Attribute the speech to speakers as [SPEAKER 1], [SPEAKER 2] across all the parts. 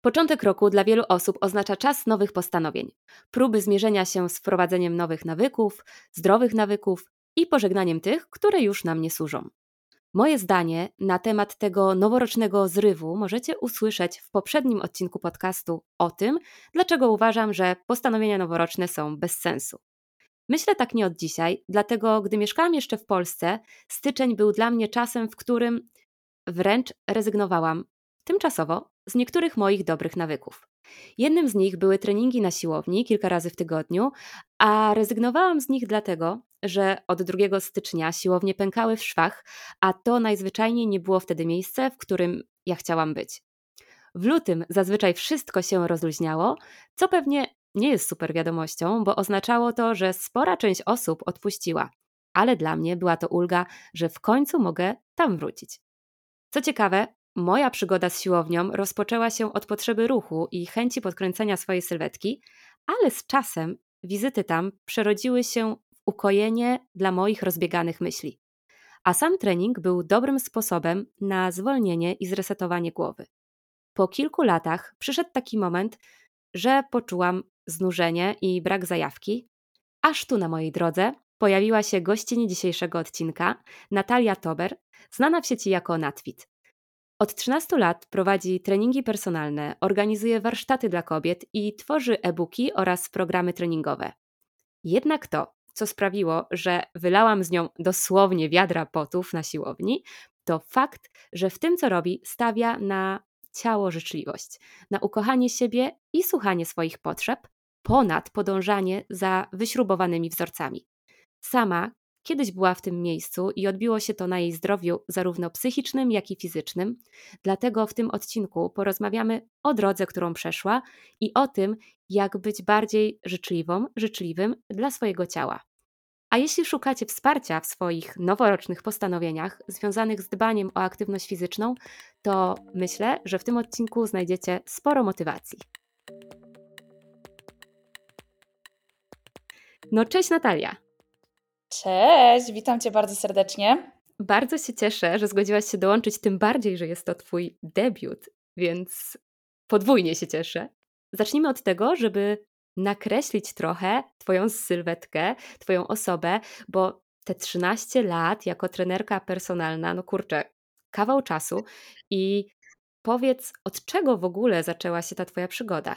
[SPEAKER 1] Początek roku dla wielu osób oznacza czas nowych postanowień, próby zmierzenia się z wprowadzeniem nowych nawyków, zdrowych nawyków i pożegnaniem tych, które już nam nie służą. Moje zdanie na temat tego noworocznego zrywu możecie usłyszeć w poprzednim odcinku podcastu o tym, dlaczego uważam, że postanowienia noworoczne są bez sensu. Myślę tak nie od dzisiaj, dlatego gdy mieszkałam jeszcze w Polsce, styczeń był dla mnie czasem, w którym wręcz rezygnowałam tymczasowo z niektórych moich dobrych nawyków. Jednym z nich były treningi na siłowni kilka razy w tygodniu, a rezygnowałam z nich dlatego, że od 2 stycznia siłownie pękały w szwach, a to najzwyczajniej nie było wtedy miejsce, w którym ja chciałam być. W lutym zazwyczaj wszystko się rozluźniało, co pewnie nie jest super wiadomością, bo oznaczało to, że spora część osób odpuściła, ale dla mnie była to ulga, że w końcu mogę tam wrócić. Co ciekawe, moja przygoda z siłownią rozpoczęła się od potrzeby ruchu i chęci podkręcenia swojej sylwetki, ale z czasem wizyty tam przerodziły się w ukojenie dla moich rozbieganych myśli. A sam trening był dobrym sposobem na zwolnienie i zresetowanie głowy. Po kilku latach przyszedł taki moment, że poczułam znużenie i brak zajawki, aż tu na mojej drodze pojawiła się gościni dzisiejszego odcinka, Natalia Tober, znana w sieci jako Natwit. Od 13 lat prowadzi treningi personalne, organizuje warsztaty dla kobiet i tworzy e-booki oraz programy treningowe. Jednak to, co sprawiło, że wylałam z nią dosłownie wiadra potów na siłowni, to fakt, że w tym, co robi, stawia na ciało życzliwość, na ukochanie siebie i słuchanie swoich potrzeb, ponad podążanie za wyśrubowanymi wzorcami. Sama kiedyś była w tym miejscu i odbiło się to na jej zdrowiu, zarówno psychicznym, jak i fizycznym. Dlatego w tym odcinku porozmawiamy o drodze, którą przeszła i o tym, jak być bardziej życzliwą, życzliwym dla swojego ciała. A jeśli szukacie wsparcia w swoich noworocznych postanowieniach związanych z dbaniem o aktywność fizyczną, to myślę, że w tym odcinku znajdziecie sporo motywacji. No, cześć Natalia.
[SPEAKER 2] Cześć, witam Cię bardzo serdecznie.
[SPEAKER 1] Bardzo się cieszę, że zgodziłaś się dołączyć, tym bardziej, że jest to Twój debiut, więc podwójnie się cieszę. Zacznijmy od tego, żeby nakreślić trochę Twoją sylwetkę, Twoją osobę, bo te 13 lat jako trenerka personalna, no kurczę, kawał czasu i powiedz, od czego w ogóle zaczęła się ta Twoja przygoda?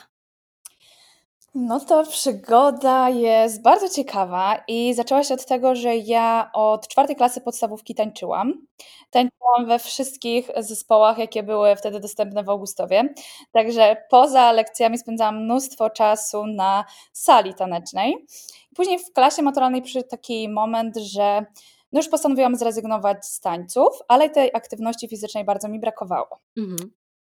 [SPEAKER 2] No to przygoda jest bardzo ciekawa i zaczęła się od tego, że ja od czwartej klasy podstawówki tańczyłam. Tańczyłam we wszystkich zespołach, jakie były wtedy dostępne w Augustowie. Także poza lekcjami spędzałam mnóstwo czasu na sali tanecznej. Później w klasie maturalnej przyszedł taki moment, że no już postanowiłam zrezygnować z tańców, ale tej aktywności fizycznej bardzo mi brakowało. Mhm.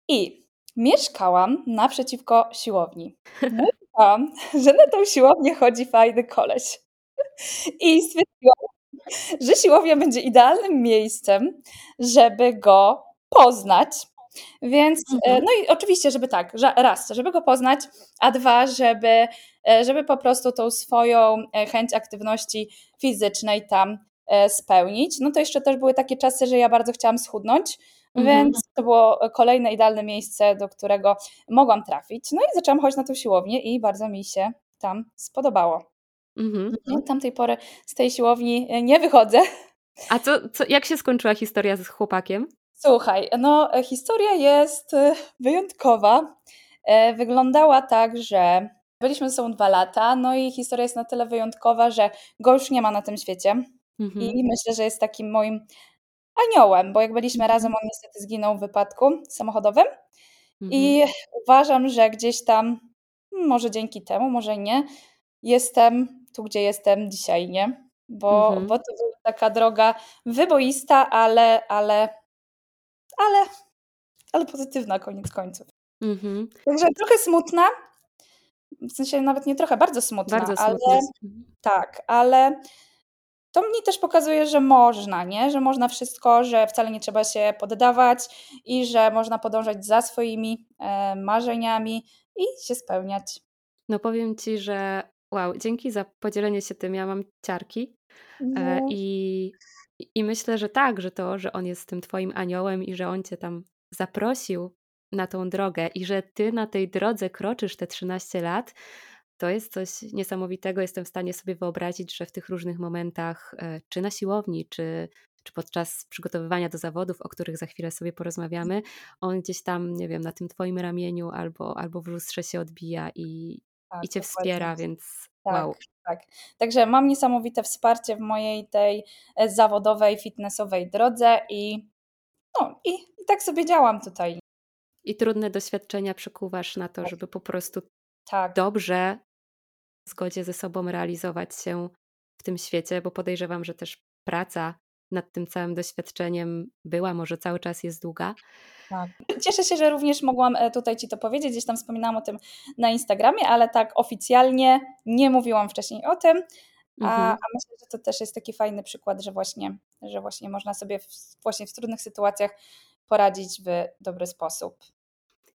[SPEAKER 2] I mieszkałam naprzeciwko siłowni. No pomyślałam, że na tą siłownię chodzi fajny koleś. I stwierdziłam, że siłownia będzie idealnym miejscem, żeby go poznać. Więc, e, mhm. no i oczywiście, żeby tak, raz, żeby go poznać, a dwa, żeby, e, żeby po prostu tą swoją e, chęć aktywności fizycznej tam spełnić. No to jeszcze też były takie czasy, że ja bardzo chciałam schudnąć, Mhm. Więc to było kolejne idealne miejsce, do którego mogłam trafić. No i zaczęłam chodzić na tą siłownię i bardzo mi się tam spodobało. Mhm. No, od tamtej pory z tej siłowni e, nie wychodzę.
[SPEAKER 1] A co, co, jak się skończyła historia z chłopakiem?
[SPEAKER 2] Słuchaj, no e, historia jest e, wyjątkowa. Wyglądała tak, że byliśmy ze sobą dwa lata, no i historia jest na tyle wyjątkowa, że go już nie ma na tym świecie. Mhm. I myślę, że jest takim moim aniołem, bo jak byliśmy mhm. razem, on niestety zginął w wypadku samochodowym. Mhm. I uważam, że gdzieś tam, może dzięki temu, może nie, jestem tu, gdzie jestem dzisiaj, nie? Bo, mhm. bo to była taka droga wyboista, ale, ale, ale, ale pozytywna koniec końców. Mhm. Także trochę smutna, w sensie nawet nie trochę, bardzo smutna, bardzo ale smutna. tak, ale to mi też pokazuje, że można, nie? że można wszystko, że wcale nie trzeba się poddawać i że można podążać za swoimi e, marzeniami i się spełniać.
[SPEAKER 1] No powiem Ci, że wow, dzięki za podzielenie się tym. Ja mam ciarki e, no. i, i myślę, że tak, że to, że on jest tym Twoim aniołem i że on Cię tam zaprosił na tą drogę i że ty na tej drodze kroczysz te 13 lat, to jest coś niesamowitego. Jestem w stanie sobie wyobrazić, że w tych różnych momentach, e, czy na siłowni, czy, czy podczas przygotowywania do zawodów, o których za chwilę sobie porozmawiamy, on gdzieś tam, nie wiem, na tym twoim ramieniu albo, albo w lustrze się odbija i, tak, i cię wspiera, więc tak, wow.
[SPEAKER 2] Tak, także mam niesamowite wsparcie w mojej tej e, zawodowej, fitnessowej drodze i, no, i, i tak sobie działam tutaj.
[SPEAKER 1] I trudne doświadczenia przekuwasz na to, tak. żeby po prostu tak. dobrze zgodzie ze sobą realizować się w tym świecie, bo podejrzewam, że też praca nad tym całym doświadczeniem była, może cały czas jest długa.
[SPEAKER 2] Tak. Cieszę się, że również mogłam e, tutaj Ci to powiedzieć. Gdzieś tam wspominałam o tym na Instagramie, ale tak oficjalnie nie mówiłam wcześniej o tym. A, mhm. a myślę, że to też jest taki fajny przykład, że właśnie, że właśnie można sobie w, właśnie w trudnych sytuacjach poradzić w dobry sposób.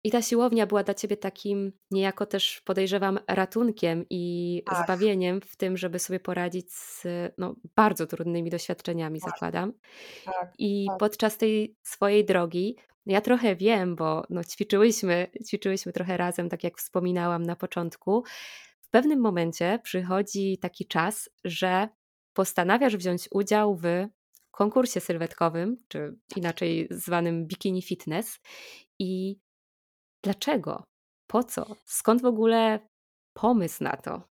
[SPEAKER 1] I ta siłownia była dla ciebie takim niejako też podejrzewam ratunkiem i tak. zbawieniem w tym, żeby sobie poradzić z no, bardzo trudnymi doświadczeniami, tak. zakładam. Tak, I podczas tej swojej drogi, ja trochę wiem, bo no, ćwiczyłyśmy, ćwiczyłyśmy trochę razem, tak jak wspominałam na początku. W pewnym momencie przychodzi taki czas, że postanawiasz wziąć udział w konkursie sylwetkowym, czy inaczej zwanym Bikini Fitness. I Dlaczego? Po co? Skąd w ogóle pomysł na to?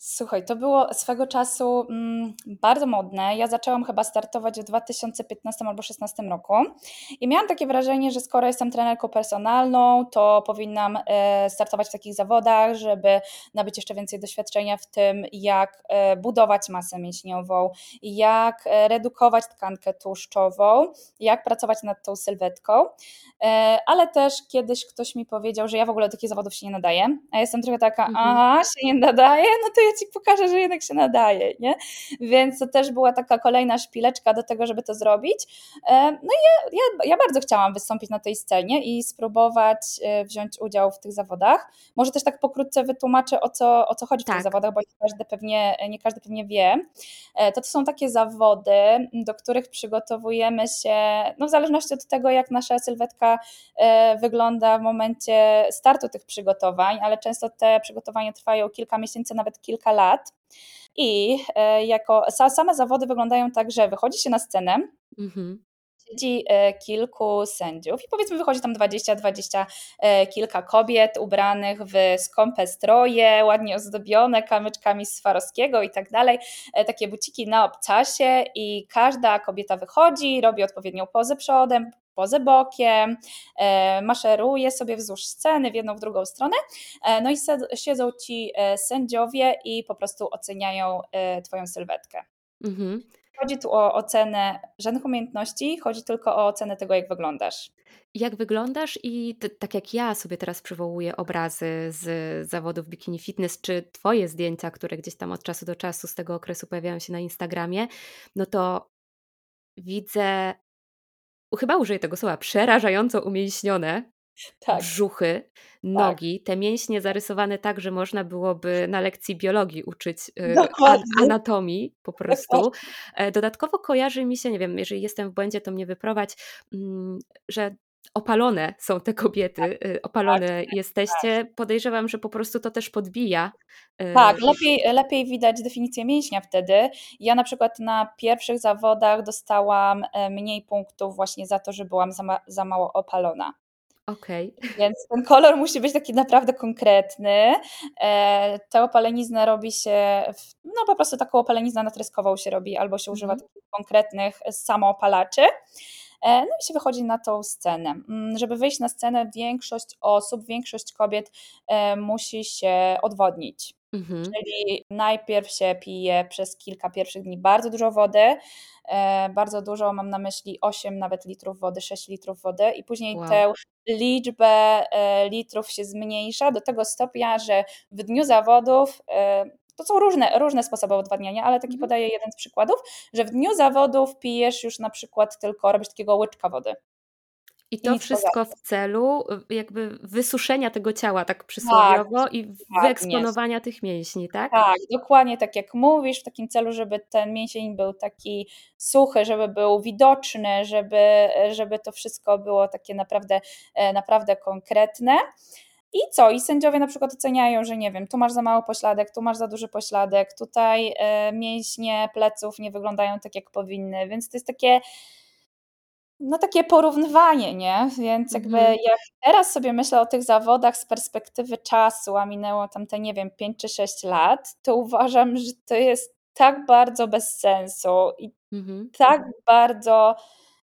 [SPEAKER 2] Słuchaj, to było swego czasu mm, bardzo modne. Ja zaczęłam chyba startować w 2015 albo 2016 roku i miałam takie wrażenie, że skoro jestem trenerką personalną, to powinnam e, startować w takich zawodach, żeby nabyć jeszcze więcej doświadczenia w tym, jak e, budować masę mięśniową, jak e, redukować tkankę tłuszczową, jak pracować nad tą sylwetką. E, ale też kiedyś ktoś mi powiedział, że ja w ogóle do takich zawodów się nie nadaję, a jestem trochę taka, mhm. aha, się nie nadaje, no to ja ci pokażę, że jednak się nadaje, nie? Więc to też była taka kolejna szpileczka do tego, żeby to zrobić. E, no i ja, ja, ja bardzo chciałam wystąpić na tej scenie i spróbować e, wziąć udział w tych zawodach. Może też tak pokrótce wytłumaczę, o co, o co chodzi w tak. tych zawodach, bo nie każdy, pewnie, nie każdy pewnie wie. To to są takie zawody, do których przygotowujemy się, no w zależności od tego, jak nasza sylwetka E, wygląda w momencie startu tych przygotowań, ale często te przygotowania trwają kilka miesięcy, nawet kilka lat. I e, jako same zawody wyglądają tak, że wychodzi się na scenę, mhm siedzi e, kilku sędziów i powiedzmy wychodzi tam 20, 20 kilka kobiet ubranych w skąpe stroje, ładnie ozdobione kamyczkami z Swarowskiego i tak dalej, takie buciki na obcasie i każda kobieta wychodzi, robi odpowiednią pozę przodem, pozę bokiem, e, maszeruje sobie wzdłuż sceny w jedną, w drugą stronę, e, no i siedzą ci e, sędziowie i po prostu oceniają Twoją sylwetkę. Mhm. Chodzi tu o ocenę żadnych umiejętności, chodzi tylko o ocenę tego, jak wyglądasz.
[SPEAKER 1] Jak wyglądasz i t- tak jak ja sobie teraz przywołuję obrazy z zawodów bikini fitness, czy twoje zdjęcia, które gdzieś tam od czasu do czasu z tego okresu pojawiają się na Instagramie, no to widzę chyba użyję tego słowa, przerażająco umięśnione tak. brzuchy, tak. nogi, tak. te mięśnie zarysowane tak, że można byłoby na lekcji biologii uczyć y, anatomii po prostu. E, dodatkowo kojarzy mi się, nie wiem, jeżeli jestem w błędzie, to mnie wyprowadź, mm, że opalone są te kobiety, tak, y, opalone tak, jesteście. Tak. Podejrzewam, że po prostu to też podbija.
[SPEAKER 2] Y, tak, lepiej, lepiej widać definicję mięśnia wtedy. Ja na przykład na pierwszych zawodach dostałam e, mniej punktów właśnie za to, że byłam za, ma za mało opalona.
[SPEAKER 1] Okay.
[SPEAKER 2] Więc ten kolor musi być taki naprawdę konkretny. E, tę opaleniznę robi się, no po prostu taką opaleniznę natryskową się robi, albo się używa mm. takich konkretnych samoopalaczy. E, no i się wychodzi na tą scenę. Mm, żeby wyjść na scenę, większość osób, większość kobiet e, musi się odwodnić. Mhm. Czyli najpierw się pije przez kilka pierwszych dni bardzo dużo wody, e, bardzo dużo, mam na myśli 8 nawet litrów wody, 6 litrów wody i później wow. tę liczbę litrów się zmniejsza do tego stopnia, że w dniu zawodów to są różne, różne sposoby odwadniania, ale taki mhm. podaję jeden z przykładów, że w dniu zawodów pijesz już na przykład tylko, robisz takiego łyczka wody.
[SPEAKER 1] I to
[SPEAKER 2] poza
[SPEAKER 1] wszystko w celu, jakby wysuszenia tego ciała tak przysłowiowo
[SPEAKER 2] Tak,
[SPEAKER 1] i wyeksponowania tych mięśni, tak?
[SPEAKER 2] Tak, dokładnie tak jak mówisz, w takim celu, żeby ten mięsień był taki suchy, żeby był widoczny, żeby, żeby to wszystko było takie naprawdę, e, naprawdę konkretne. I co? I sędziowie na przykład oceniają, że nie wiem, tu masz za mało pośladek, tu masz za duży pośladek, tutaj e, mięśnie pleców nie wyglądają tak, jak powinny, więc to jest takie no takie porównywanie, nie? Więc jakby
[SPEAKER 1] Mhm.
[SPEAKER 2] jak teraz sobie myślę o tych zawodach z perspektywy czasu, a minęło tam te, nie wiem, 5 czy 6 lat, to uważam, że to jest tak bardzo bez sensu i
[SPEAKER 1] Mhm.
[SPEAKER 2] tak bardzo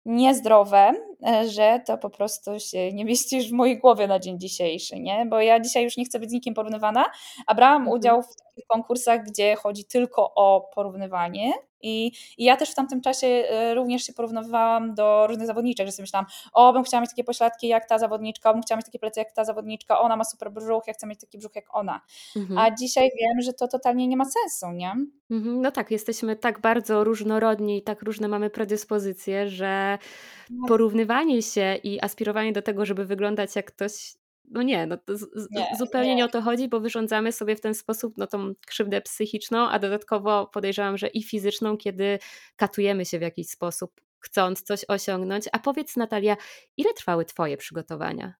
[SPEAKER 2] niezdrowe, e, że to po prostu się nie mieścisz w mojej głowie na dzień dzisiejszy, nie? Bo ja dzisiaj już nie chcę być z nikim porównywana, a brałam
[SPEAKER 1] Mhm.
[SPEAKER 2] udział w takich konkursach, gdzie chodzi tylko o porównywanie i, i ja też w tamtym czasie e, również się porównywałam do różnych zawodniczek, że sobie myślałam, o, bym chciała mieć takie pośladki jak ta zawodniczka, bym chciała mieć takie plecy jak ta zawodniczka, ona ma super brzuch, ja chcę mieć taki brzuch jak ona.
[SPEAKER 1] Mhm.
[SPEAKER 2] A dzisiaj wiem, że to totalnie nie ma sensu, nie?
[SPEAKER 1] Mhm. No tak, jesteśmy tak bardzo różnorodni i tak różne mamy predyspozycje, że
[SPEAKER 2] No,
[SPEAKER 1] porównywanie się i aspirowanie do tego, żeby wyglądać jak ktoś, no nie, no to z,
[SPEAKER 2] Nie,
[SPEAKER 1] zupełnie
[SPEAKER 2] nie.
[SPEAKER 1] nie o to chodzi, bo wyrządzamy sobie w ten sposób no, tą krzywdę psychiczną, a dodatkowo podejrzewam, że i fizyczną, kiedy katujemy się w jakiś sposób, chcąc coś osiągnąć. A powiedz Natalia, ile trwały Twoje przygotowania?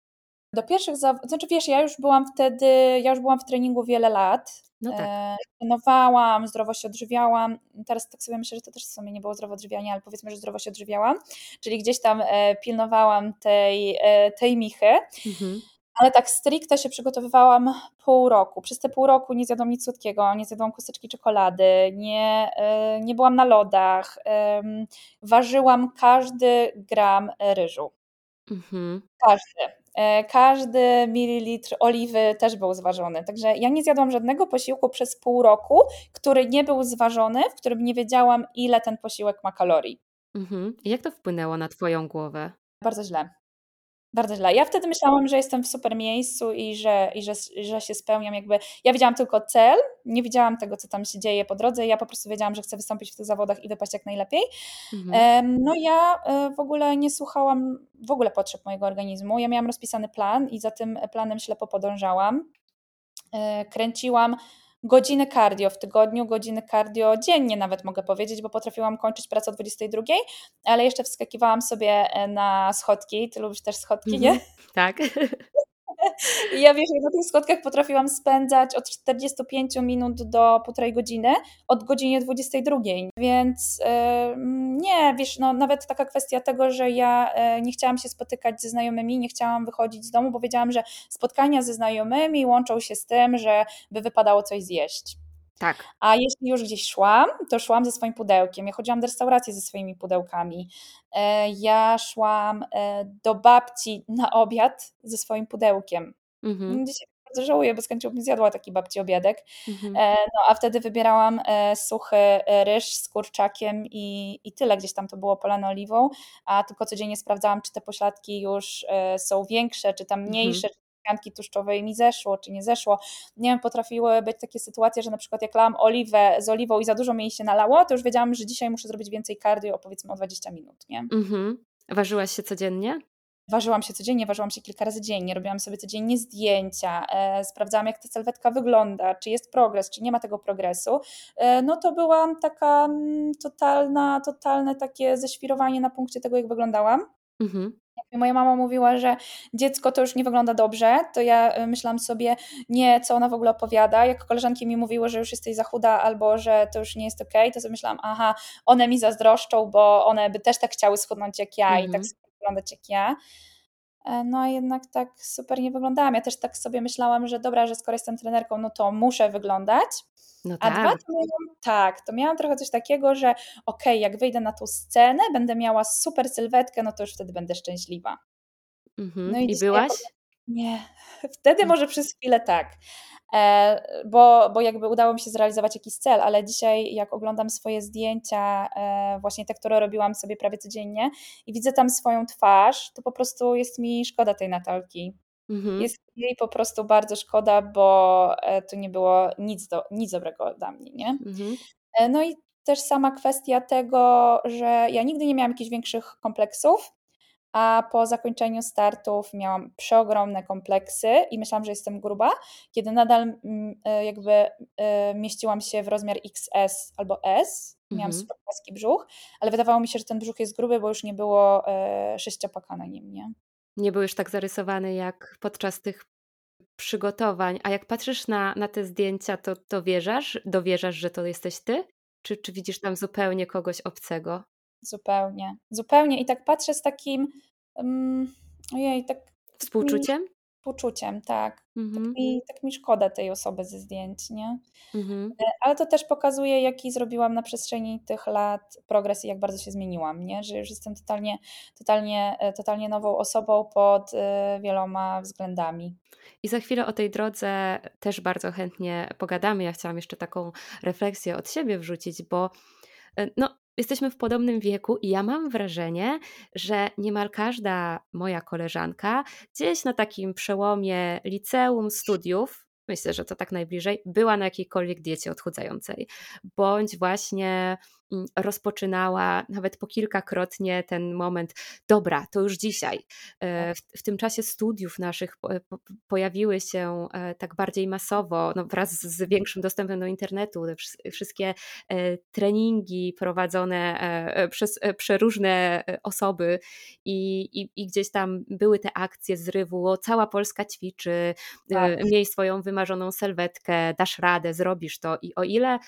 [SPEAKER 2] Do pierwszych zawodów, znaczy wiesz, ja już byłam wtedy, ja już byłam w treningu wiele lat.
[SPEAKER 1] No tak.
[SPEAKER 2] E, trenowałam, zdrowo się odżywiałam. Teraz tak sobie myślę, że to też w sumie nie było zdrowo odżywianie, ale powiedzmy, że zdrowo się odżywiałam. Czyli gdzieś tam e, pilnowałam tej, e, tej michy.
[SPEAKER 1] Mhm.
[SPEAKER 2] Ale tak stricte się przygotowywałam pół roku. Przez te pół roku nie zjadłam nic słodkiego, nie zjadłam kosteczki czekolady, nie, e, nie byłam na lodach. ważyłam każdy gram ryżu.
[SPEAKER 1] Mhm.
[SPEAKER 2] Każdy. E, Każdy mililitr oliwy też był zważony. Także ja nie zjadłam żadnego posiłku przez pół roku, który nie był zważony, w którym nie wiedziałam, ile ten posiłek ma kalorii.
[SPEAKER 1] Mhm. Jak to wpłynęło na Twoją głowę?
[SPEAKER 2] Bardzo źle. Bardzo źle. Ja wtedy myślałam, że jestem w super miejscu i że, i że, że się spełniam. Jakby ja widziałam tylko cel, nie widziałam tego, co tam się dzieje po drodze. Ja po prostu wiedziałam, że chcę wystąpić w tych zawodach i wypaść jak najlepiej.
[SPEAKER 1] Mhm.
[SPEAKER 2] No ja e, w ogóle nie słuchałam w ogóle potrzeb mojego organizmu. Ja miałam rozpisany plan i za tym planem ślepo podążałam. E, Kręciłam godziny cardio w tygodniu, godziny cardio dziennie nawet mogę powiedzieć, bo potrafiłam kończyć pracę o 22, ale jeszcze wskakiwałam sobie e, na schodki. Ty lubisz też schodki, nie?
[SPEAKER 1] Mhm. Tak.
[SPEAKER 2] I ja wiesz, na tych schodkach potrafiłam spędzać od 45 minut do półtorej godziny, od godziny 22. Więc e, nie, wiesz, no nawet taka kwestia tego, że ja e, nie chciałam się spotykać ze znajomymi, nie chciałam wychodzić z domu, bo wiedziałam, że spotkania ze znajomymi łączą się z tym, że by wypadało coś zjeść.
[SPEAKER 1] Tak.
[SPEAKER 2] A jeśli już gdzieś szłam, to szłam ze swoim pudełkiem. Ja chodziłam do restauracji ze swoimi pudełkami. E, Ja szłam e, do babci na obiad ze swoim pudełkiem.
[SPEAKER 1] Mhm.
[SPEAKER 2] Dzisiaj bardzo żałuję, bo z chęcią bym zjadła taki babci obiadek.
[SPEAKER 1] Mhm.
[SPEAKER 2] E, No a wtedy wybierałam suchy ryż z kurczakiem i, i tyle. Gdzieś tam to było polane oliwą, a tylko codziennie sprawdzałam, czy te pośladki już są większe, czy tam
[SPEAKER 1] Mhm.
[SPEAKER 2] mniejsze, czy tkanki tłuszczowej mi zeszło, czy nie zeszło. Nie wiem, potrafiły być takie sytuacje, że na przykład jak lałam oliwę z oliwą i za dużo mi jej się nalało, to już wiedziałam, że dzisiaj muszę zrobić więcej cardio, powiedzmy o 20 minut, nie?
[SPEAKER 1] Mhm. Ważyłaś się codziennie?
[SPEAKER 2] Ważyłam się codziennie, ważyłam się kilka razy dziennie, robiłam sobie codziennie zdjęcia, e, sprawdzałam, jak ta sylwetka wygląda, czy jest progres, czy nie ma tego progresu. E, no to byłam taka mm, totalna, totalne takie ześwirowanie na punkcie tego, jak wyglądałam.
[SPEAKER 1] Mhm.
[SPEAKER 2] Jak moja mama mówiła, że dziecko to już nie wygląda dobrze, to ja e, myślałam sobie, nie, co ona w ogóle opowiada. Jak koleżanki mi mówiły, że już jesteś za chuda albo że to już nie jest okej, to sobie myślałam, aha, one mi zazdroszczą, bo one by też tak chciały schudnąć jak ja i tak
[SPEAKER 1] Mhm.
[SPEAKER 2] wyglądać jak ja. E, No a jednak tak super nie wyglądałam. Ja też tak sobie myślałam, że dobra, że skoro jestem trenerką, no to muszę wyglądać.
[SPEAKER 1] No
[SPEAKER 2] A dwa,
[SPEAKER 1] tak.
[SPEAKER 2] to miałam, tak, to miałam trochę coś takiego, że okej, jak wyjdę na tą scenę, będę miała super sylwetkę, no to już wtedy będę szczęśliwa.
[SPEAKER 1] Mhm.
[SPEAKER 2] No i
[SPEAKER 1] I byłaś?
[SPEAKER 2] nie, wtedy
[SPEAKER 1] Mm.
[SPEAKER 2] może przez chwilę tak, bo, bo jakby udało mi się zrealizować jakiś cel, ale dzisiaj jak oglądam swoje zdjęcia, e, właśnie te, które robiłam sobie prawie codziennie i widzę tam swoją twarz, to po prostu jest mi szkoda tej Natalki.
[SPEAKER 1] Mhm.
[SPEAKER 2] Jest jej po prostu bardzo szkoda, bo e, to nie było nic, do, nic dobrego dla mnie, nie?
[SPEAKER 1] Mhm.
[SPEAKER 2] E, No i też sama kwestia tego, że ja nigdy nie miałam jakichś większych kompleksów, a po zakończeniu startów miałam przeogromne kompleksy i myślałam, że jestem gruba, kiedy nadal mm, e, jakby e, mieściłam się w rozmiar XS albo S, miałam
[SPEAKER 1] Mhm.
[SPEAKER 2] super płaski brzuch, ale wydawało mi się, że ten brzuch jest gruby, bo już nie było e, sześciopaka na nim, nie?
[SPEAKER 1] Nie był już tak zarysowany jak podczas tych przygotowań. A jak patrzysz na, na te zdjęcia, to, to wierzasz, dowierzasz, że to jesteś ty? Czy, czy widzisz tam zupełnie kogoś obcego?
[SPEAKER 2] Zupełnie, zupełnie. I tak patrzę z takim, um, ojej, tak
[SPEAKER 1] Współczuciem?
[SPEAKER 2] Poczuciem, tak. Tak
[SPEAKER 1] Mhm.
[SPEAKER 2] mi, tak mi szkoda tej osoby ze zdjęć, nie?
[SPEAKER 1] Mhm.
[SPEAKER 2] E, ale to też pokazuje, jaki zrobiłam na przestrzeni tych lat progres i jak bardzo się zmieniłam, nie? Że już jestem totalnie, totalnie, e, totalnie nową osobą pod e, wieloma względami.
[SPEAKER 1] I za chwilę o tej drodze też bardzo chętnie pogadamy. Ja chciałam jeszcze taką refleksję od siebie wrzucić, bo no, jesteśmy w podobnym wieku i ja mam wrażenie, że niemal każda moja koleżanka gdzieś na takim przełomie liceum, studiów, myślę, że to tak najbliżej, była na jakiejkolwiek diecie odchudzającej, bądź właśnie rozpoczynała nawet po kilkakrotnie ten moment, dobra, to już dzisiaj. E,
[SPEAKER 2] Tak.
[SPEAKER 1] w, w tym czasie studiów naszych po, po, pojawiły się e, tak bardziej masowo, no wraz z większym dostępem do internetu, te wszystkie e, treningi prowadzone przez przeróżne osoby i, i, i gdzieś tam były te akcje zrywu, o, cała Polska ćwiczy, tak. miej swoją wymarzoną sylwetkę, dasz radę, zrobisz to i o ile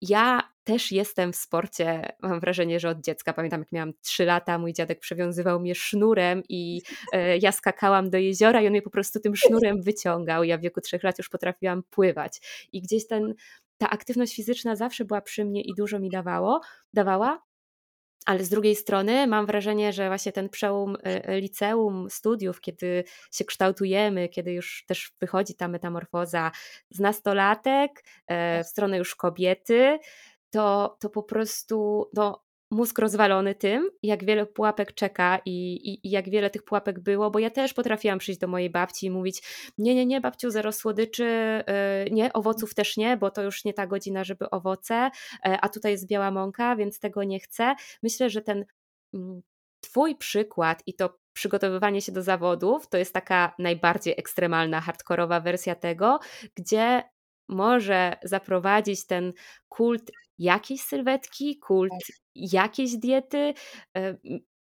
[SPEAKER 1] ja też jestem w sporcie, mam wrażenie, że od dziecka. Pamiętam, jak miałam 3 lata, mój dziadek przewiązywał mnie sznurem i e, ja skakałam do jeziora i on mnie po prostu tym sznurem wyciągał. Ja w wieku 3 lat już potrafiłam pływać. I gdzieś ten, ta aktywność fizyczna zawsze była przy mnie i dużo mi dawało, dawała. Ale z drugiej strony mam wrażenie, że właśnie ten przełom e, liceum, studiów, kiedy się kształtujemy, kiedy już też wychodzi ta metamorfoza z nastolatek e, w stronę już kobiety, to, to po prostu no, mózg rozwalony tym, jak wiele pułapek czeka i, i, i, jak wiele tych pułapek było, bo ja też potrafiłam przyjść do mojej babci i mówić, nie, nie, nie, babciu, zero słodyczy, yy, nie, owoców też nie, bo to już nie ta godzina, żeby owoce, yy, a tutaj jest biała mąka, więc tego nie chcę. Myślę, że ten yy, twój przykład i to przygotowywanie się do zawodów to jest taka najbardziej ekstremalna, hardkorowa wersja tego, gdzie może zaprowadzić ten kult jakiejś sylwetki, kult tak. jakiejś diety. E,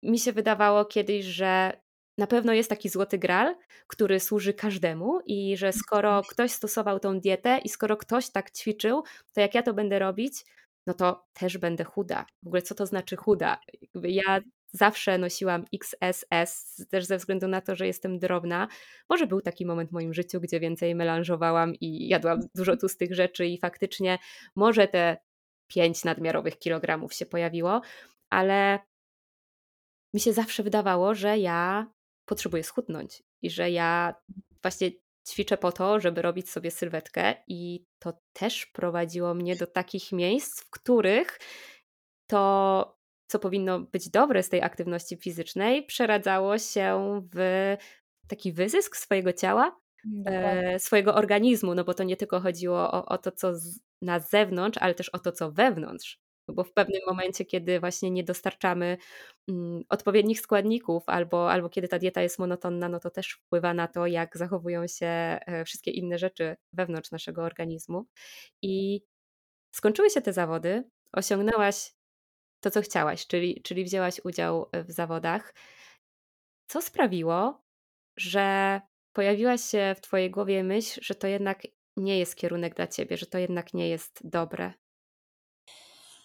[SPEAKER 1] mi się wydawało kiedyś, że na pewno jest taki złoty gral, który służy każdemu i że skoro mhm. ktoś stosował tą dietę i skoro ktoś tak ćwiczył, to jak ja to będę robić, no to też będę chuda. W ogóle co to znaczy chuda? Ja zawsze nosiłam XSS, też ze względu na to, że jestem drobna. Może był taki moment w moim życiu, gdzie więcej melanżowałam i jadłam dużo tłustych rzeczy i faktycznie może te 5 nadmiarowych kilogramów się pojawiło, ale mi się zawsze wydawało, że ja potrzebuję schudnąć i że ja właśnie ćwiczę po to, żeby robić sobie sylwetkę i to też prowadziło mnie do takich miejsc, w których to, co powinno być dobre z tej aktywności fizycznej, przeradzało się w taki wyzysk swojego ciała, e, swojego organizmu, no bo to nie tylko chodziło o, o to, co z, na zewnątrz, ale też o to, co wewnątrz. No bo w pewnym momencie, kiedy właśnie nie dostarczamy mm, odpowiednich składników, albo, albo kiedy ta dieta jest monotonna, no to też wpływa na to, jak zachowują się e, wszystkie inne rzeczy wewnątrz naszego organizmu. I skończyły się te zawody, osiągnęłaś to, co chciałaś, czyli, czyli wzięłaś udział w zawodach. Co sprawiło, że pojawiła się w Twojej głowie myśl, że to jednak nie jest kierunek dla ciebie, że to jednak nie jest dobre?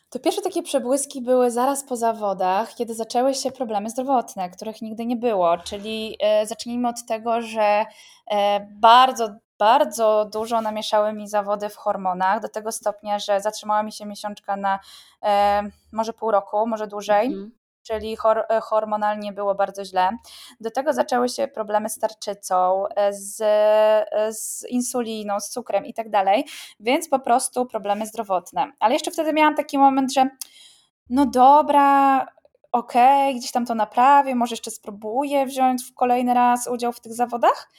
[SPEAKER 2] To pierwsze takie przebłyski były zaraz po zawodach, kiedy zaczęły się problemy zdrowotne, których nigdy nie było. Czyli e, zacznijmy od tego, że e, bardzo, bardzo dużo namieszały mi zawody w hormonach, do tego stopnia, że zatrzymała mi się miesiączka na e, może pół roku, może dłużej. Mhm czyli hor e, hormonalnie było bardzo źle. Do tego zaczęły się problemy z tarczycą, e, z, e, z insuliną, z cukrem i tak dalej, więc po prostu problemy zdrowotne. Ale jeszcze wtedy miałam taki moment, że no dobra, okej, okay, gdzieś tam to naprawię, może jeszcze spróbuję wziąć w kolejny raz udział w tych zawodach.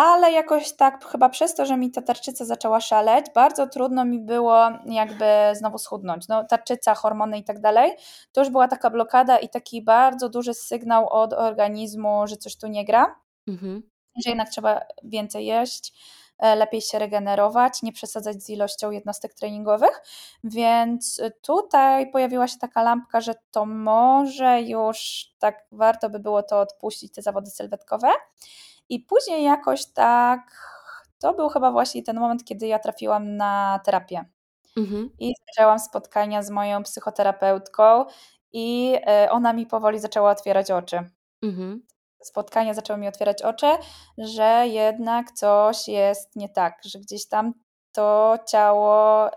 [SPEAKER 2] Ale jakoś tak chyba przez to, że mi ta tarczyca zaczęła szaleć, bardzo trudno mi było jakby znowu schudnąć. No, tarczyca, hormony i tak dalej, to już była taka blokada i taki bardzo duży sygnał od organizmu, że coś tu nie gra, mhm. że jednak trzeba więcej jeść, e, lepiej się regenerować, nie przesadzać z ilością jednostek treningowych, więc tutaj pojawiła się taka lampka, że to może już tak warto by było to odpuścić, te zawody sylwetkowe. I później jakoś tak, to był chyba właśnie ten moment, kiedy ja trafiłam na terapię. Mhm. I zaczęłam spotkania z moją psychoterapeutką, i e, ona mi powoli zaczęła otwierać oczy. Mhm. Spotkania zaczęły mi otwierać oczy, że jednak coś jest nie tak, że gdzieś tam to ciało,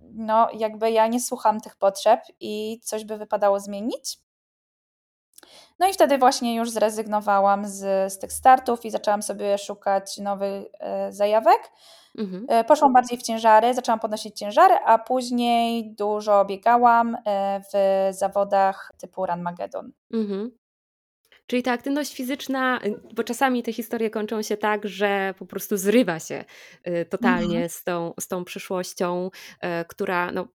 [SPEAKER 2] no jakby ja nie słucham tych potrzeb i coś by wypadało zmienić. No i wtedy właśnie już zrezygnowałam z, z tych startów i zaczęłam sobie szukać nowych e, zajawek. Mhm. E, poszłam bardziej w ciężary, zaczęłam podnosić ciężary, a później dużo biegałam e, w zawodach typu Run Magedon. Mhm.
[SPEAKER 1] Czyli ta aktywność fizyczna, y, bo czasami te historie kończą się tak, że po prostu zrywa się y, totalnie mhm. z, tą, z tą przyszłością, która no,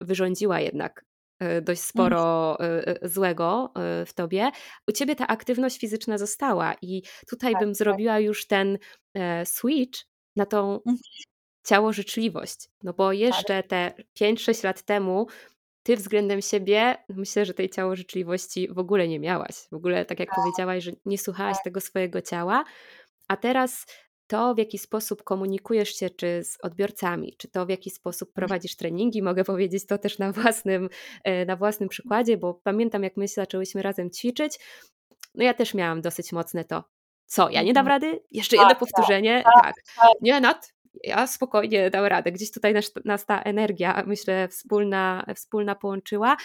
[SPEAKER 1] wyrządziła jednak E, dość mhm. sporo e, złego e, w tobie. U ciebie ta aktywność fizyczna została i tutaj tak, bym tak. zrobiła już ten switch na tą mhm. ciało życzliwość. No bo tak. jeszcze te 5-6 lat temu ty względem siebie, myślę, że tej ciało życzliwości w ogóle nie miałaś. W ogóle, tak jak powiedziałaś, że nie słuchałaś tego swojego ciała, a teraz to, w jaki sposób komunikujesz się czy z odbiorcami, czy to, w jaki sposób mhm. prowadzisz treningi, mogę powiedzieć to też na własnym, e, na własnym przykładzie, bo pamiętam, jak my zaczęłyśmy razem ćwiczyć, no ja też miałam dosyć mocne to, co, ja nie dam mhm. rady? Jeszcze jedno tak, tak, powtórzenie? Tak, tak. tak. Nie, Nat, ja spokojnie dam radę. Gdzieś tutaj nas, nas ta energia, myślę, wspólna, wspólna połączyła,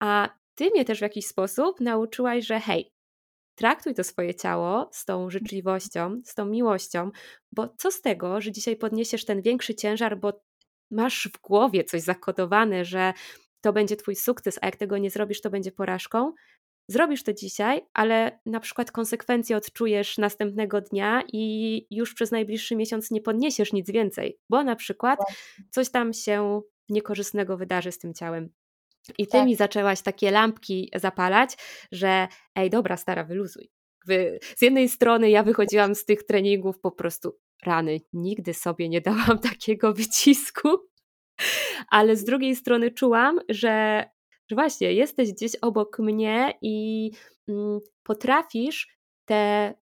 [SPEAKER 1] a ty mnie też w jakiś sposób nauczyłaś, że hej, traktuj to swoje ciało z tą życzliwością, z tą miłością, bo co z tego, że dzisiaj podniesiesz ten większy ciężar, bo masz w głowie coś zakodowane, że to będzie twój sukces, a jak tego nie zrobisz, to będzie porażką. Zrobisz to dzisiaj, ale na przykład konsekwencje odczujesz następnego dnia i już przez najbliższy miesiąc nie podniesiesz nic więcej, bo na przykład coś tam się niekorzystnego wydarzy z tym ciałem. I ty tak. mi zaczęłaś takie lampki zapalać, że ej, dobra, stara, wyluzuj. Z jednej strony ja wychodziłam z tych treningów po prostu rany, nigdy sobie nie dałam takiego wycisku, ale z drugiej strony czułam, że, że właśnie jesteś gdzieś obok mnie i mm, potrafisz te